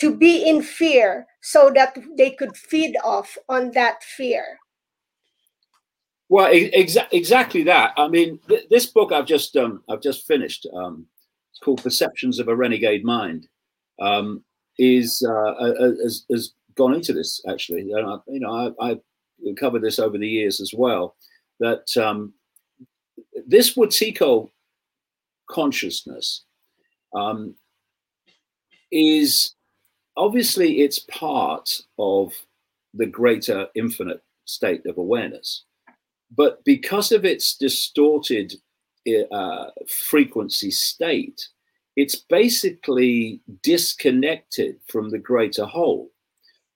to be in fear so that they could feed off on that fear? Well, exa- exactly that. I mean, th- this book I've just um, I've just finished. Um, it's called Perceptions of a Renegade Mind. Um, is uh, has, gone into this actually. You know, I, I covered this over the years as well. That um, this Wetiko consciousness um, is obviously it's part of the greater infinite state of awareness but because of its distorted uh, frequency state, it's basically disconnected from the greater whole.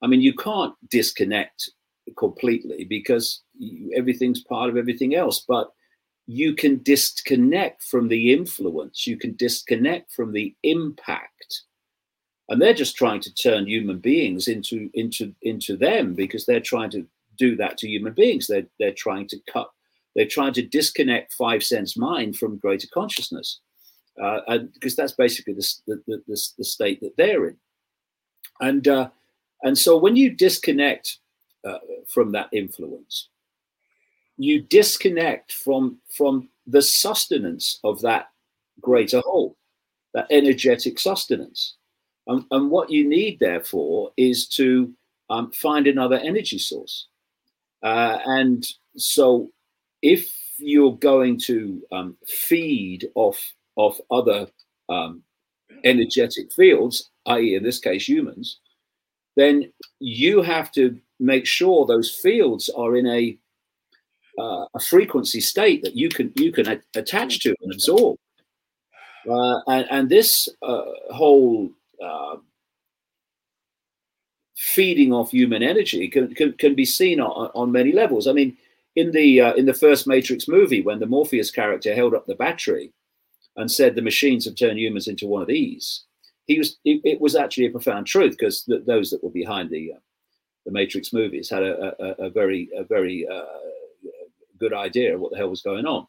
I mean, you can't disconnect completely because everything's part of everything else, but you can disconnect from the influence, you can disconnect from the impact. And they're just trying to turn human beings into into into them because they're trying to do that to human beings. They're, they're trying to cut, they're trying to disconnect five sense mind from greater consciousness. Uh, because that's basically the, the, the, the, state that they're in. And, uh, and so when you disconnect uh, from that influence, you disconnect from from the sustenance of that greater whole, that energetic sustenance. And, and what you need, therefore, is to um, find another energy source. Uh, and so, if you're going to um, feed off of other um, energetic fields, i.e., in this case, humans, then you have to make sure those fields are in a uh, a frequency state that you can you can a- attach to and absorb. Uh, and, and, this uh, whole uh, feeding off human energy can, can, can be seen on, on, many levels. I mean, in the uh, in the first Matrix movie, when the Morpheus character held up the battery and said the machines have turned humans into one of these, he was it, it was actually a profound truth because th- those that were behind the uh, the Matrix movies had a, a, a very a very uh, good idea of what the hell was going on.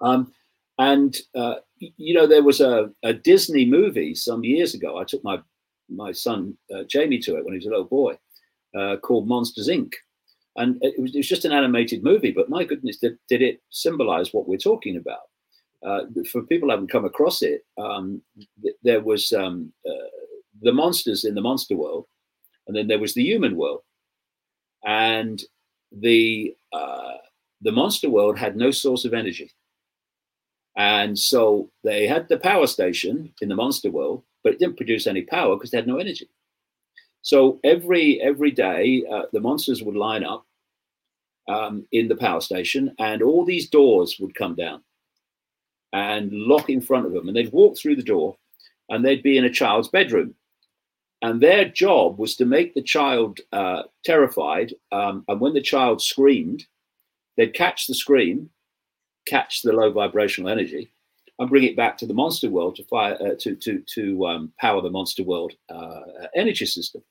Um, and uh, you know, there was a, a, Disney movie some years ago. I took my my son uh, Jamie to it when he was a little boy, uh, called Monsters Inc. And it was, it was, just an animated movie, but my goodness, did, did it symbolize what we're talking about? Uh, for people who haven't come across it, um, th- there was um, uh, the monsters in the monster world, and then there was the human world, and the uh, the monster world had no source of energy, and so they had the power station in the monster world, but it didn't produce any power because they had no energy. So every every day, uh, the monsters would line up um, in the power station, and all these doors would come down and lock in front of them. And they'd walk through the door and they'd be in a child's bedroom. And their job was to make the child uh, terrified. Um, and when the child screamed, they'd catch the scream, catch the low vibrational energy, and bring it back to the monster world to fire uh, to to to um, power the monster world uh, energy system.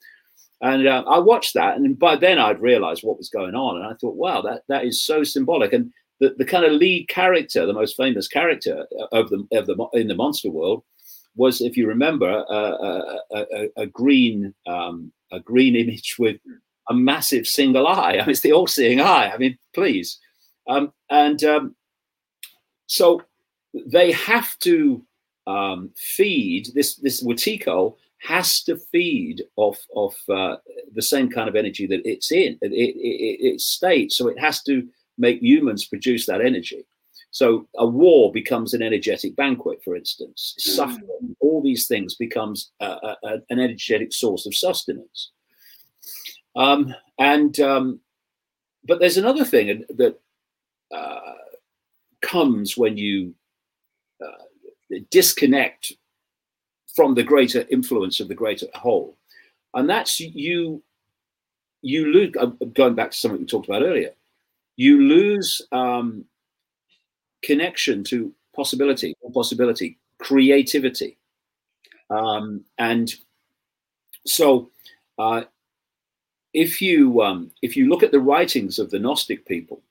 And uh, I watched that, and by then I'd realised what was going on, and I thought, wow, that that is so symbolic. And the, the kind of lead character, the most famous character of the of the in the monster world, was, if you remember, a, a, a green um, a green image with a massive single eye. I mean, it's the all-seeing eye. I mean, please. Um, and um, so they have to um, feed this this Wetiko has to feed off of uh, the same kind of energy that it's in it, it, it, it states so it has to make humans produce that energy. So a war becomes an energetic banquet, for instance. Mm. Suffering, all these things becomes a, a, an energetic source of sustenance. Um, and um, but there's another thing that uh, comes when you uh, disconnect from the greater influence of the greater whole, and that's you. You lose. Uh, going back to something we talked about earlier, you lose um, connection to possibility, possibility, creativity, um, and so uh, if you um, if you look at the writings of the Gnostic people,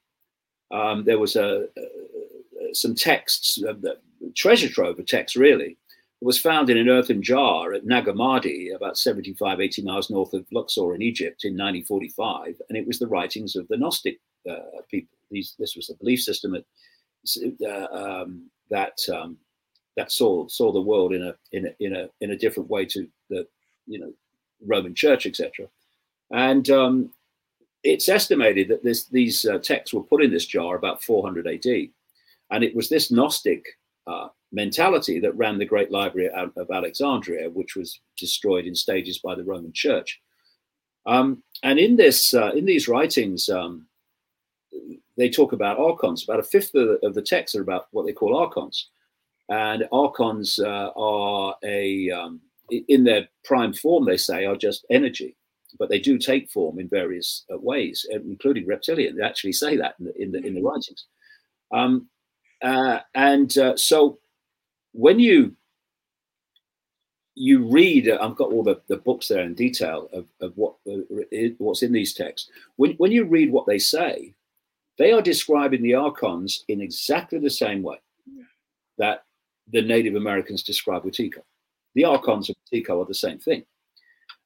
um, there was a, a some texts, uh, the treasure trove of texts really, was found in an earthen jar at Nag Hammadi, about 75, 80 miles north of Luxor in Egypt in 1945, and it was the writings of the Gnostic uh, people. These, this was a belief system that uh, um, that um, that saw saw the world in a in a in a in a different way to the you know Roman Church, etc. And um, it's estimated that this these uh, texts were put in this jar about 400 AD, and it was this Gnostic uh, mentality that ran the Great Library of Alexandria, which was destroyed in stages by the Roman Church. Um, and in this uh, in these writings, um, they talk about archons. About a fifth of the, of the texts are about what they call archons, and archons uh, are a um, in their prime form. They say are just energy, but they do take form in various uh, ways, including reptilian. They actually say that in the in the, in the writings. Um, uh, and uh, so when you you read, I've got all the, the books there in detail of, of what uh, what's in these texts. When, when you read what they say, they are describing the archons in exactly the same way that the Native Americans describe Wetiko. The archons of Wetiko are the same thing.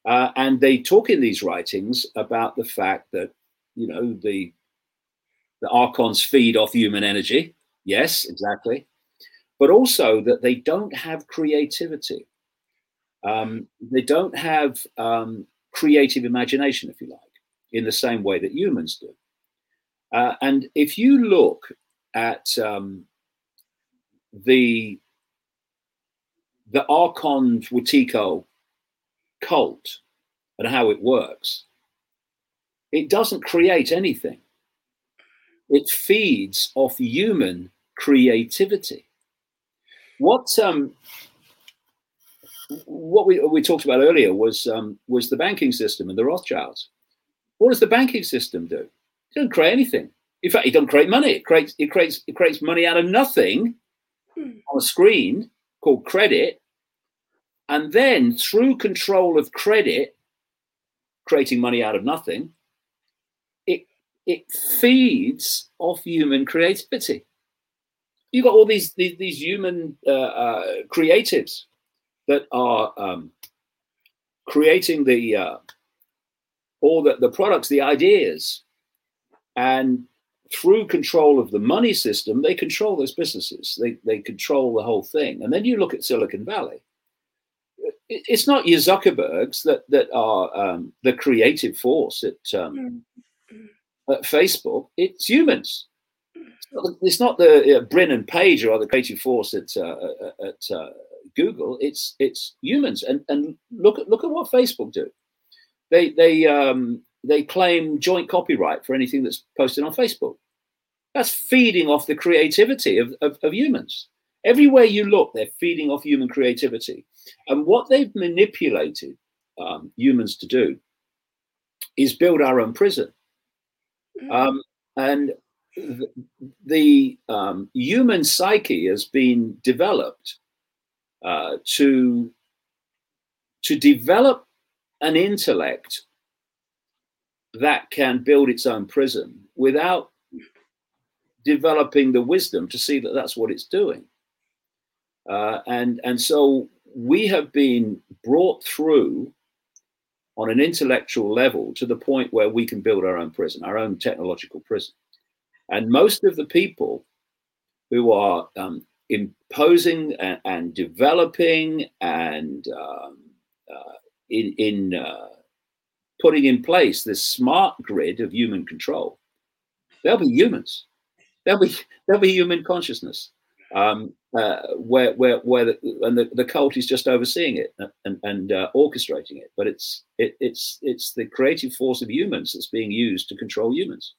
Uh, and they talk in these writings about the fact that, you know, the the archons feed off human energy. Yes, exactly. But also that they don't have creativity. Um, they don't have um, creative imagination, if you like, in the same way that humans do. Uh, and if you look at um, the the Archon Wetiko cult and how it works, it doesn't create anything. It feeds off human creativity. What um, what we, we talked about earlier was um, was the banking system and the Rothschilds. What does the banking system do? It doesn't create anything. In fact, it doesn't create money. It creates it creates it creates money out of nothing on a screen called credit, and then through control of credit, creating money out of nothing, it feeds off human creativity. You've got all these these, these human uh, uh, creatives that are um, creating the uh, all the, the products, the ideas, and through control of the money system, they control those businesses. They they control the whole thing. And then you look at Silicon Valley. It's not your Zuckerbergs that that are um, the creative force at, um, at Facebook. It's humans. It's not the uh, Brin and Page are the creative force at uh, at uh, Google. It's it's humans. And and look at look at what Facebook do. They they um, they claim joint copyright for anything that's posted on Facebook. That's feeding off the creativity of, of, of humans. Everywhere you look, they're feeding off human creativity. And what they've manipulated um, humans to do is build our own prison. Um, and the, the um, human psyche has been developed uh, to to develop an intellect that can build its own prison without developing the wisdom to see that that's what it's doing. Uh, and and so we have been brought through on an intellectual level to the point where we can build our own prison, our own technological prison. And most of the people who are um, imposing and, and, developing and um, uh, in, in uh, putting in place this smart grid of human control, they'll be humans. There'll be there'll be human consciousness um, uh, where where where the, and the, the cult is just overseeing it and and uh, orchestrating it. But it's it, it's it's the creative force of humans that's being used to control humans.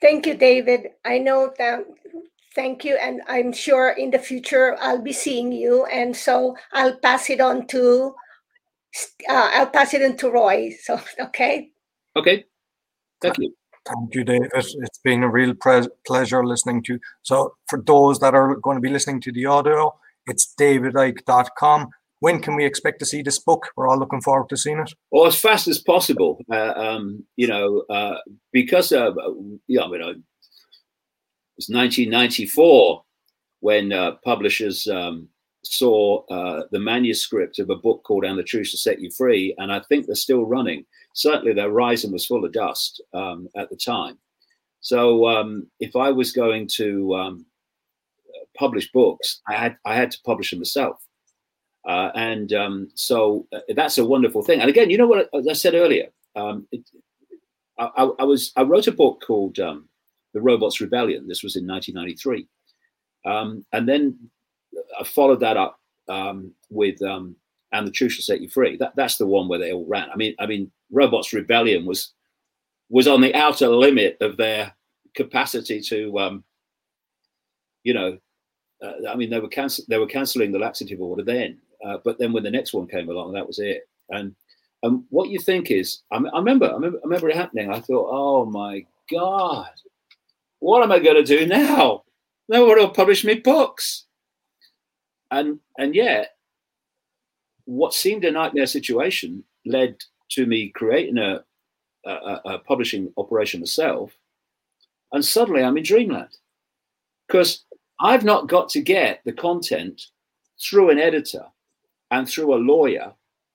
Thank you, David. I know that. Thank you, and I'm sure in the future I'll be seeing you, and so I'll pass it on to uh, I'll pass it on to Roy. So okay. Okay. Thank you. Thank you, David. It's been a real pre- pleasure listening to you. So, for those that are going to be listening to the audio, it's davidicke.com. When can we expect to see this book? We're all looking forward to seeing it. Well, as fast as possible. Uh, um, you know, uh, because uh, yeah, I mean, it was 1994 when uh, publishers um, saw uh, the manuscript of a book called "And the Truth to Set You Free," and I think they're still running certainly their Horizon was full of dust um, at the time. So um, if I was going to um, publish books, I had I had to publish them myself, uh, and um, so uh, that's a wonderful thing. And again, you know what as I said earlier, um, it, I, I, was I wrote a book called um, The Robots Rebellion. This was in 1993, and then I followed that up with and the truth shall set you free. That that's the one where they all ran. I mean, I mean, Robots Rebellion was was on the outer limit of their capacity to, um, you know, uh, I mean, they were cancel they were cancelling the laxative order then, uh, but then when the next one came along, that was it. And and what you think is, I, I remember, I remember, I remember it happening. I thought, oh my god, what am I going to do now? No one will publish me books. And and yet what seemed a nightmare situation led to me creating a, a, a publishing operation myself. And suddenly I'm in dreamland because I've not got to get the content through an editor and through a lawyer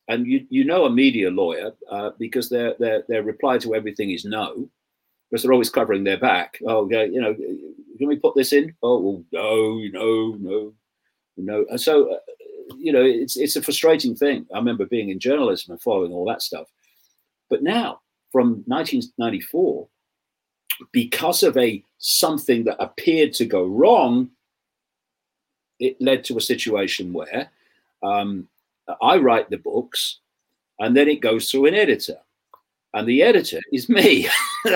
and you you know a media lawyer uh, because their their their reply to everything is no, because they're always covering their back. Oh, you know, can we put this in? Oh, well, no, no, no, no. And so, uh, you know, it's it's a frustrating thing. I remember being in journalism and following all that stuff, but now from 1994, because of a something that appeared to go wrong, it led to a situation where um, I write the books, and then it goes through an editor, and the editor is me.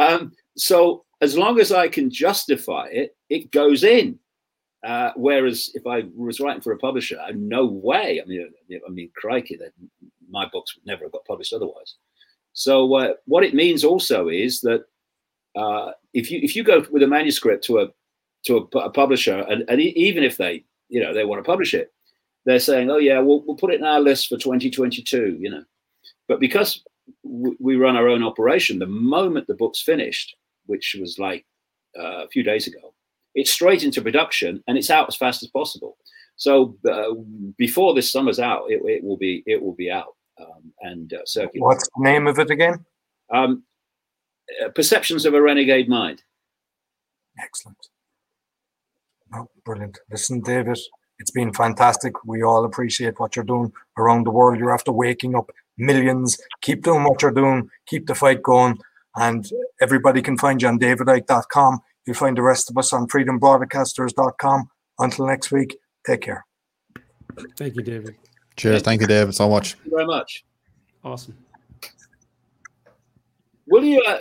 um, so as long as I can justify it, it goes in. Uh, whereas if I was writing for a publisher, no way. I mean, I mean, crikey, that my books would never have got published otherwise. So uh, what it means also is that uh, if you if you go with a manuscript to a to a, a publisher, and, and even if they you know they want to publish it, they're saying, oh yeah, we'll we'll put it in our list for 2022. You know, but because we run our own operation, the moment the book's finished, which was like uh, a few days ago, it's straight into production and it's out as fast as possible. So uh, before this summer's out, it, it, will be it will be out um, and uh, circulating. What's the name of it again? Um, uh, Perceptions of a Renegade Mind. Excellent. Oh, brilliant. Listen, David, it's been fantastic. We all appreciate what you're doing around the world. You're after waking up millions. Keep doing what you're doing. Keep the fight going. And everybody can find you on davidicke.com. You'll find the rest of us on freedombroadcasters.com. Until next week, take care. Thank you, David. Cheers. Thank you, David, so much. Thank you very much. Awesome. Will you? Uh,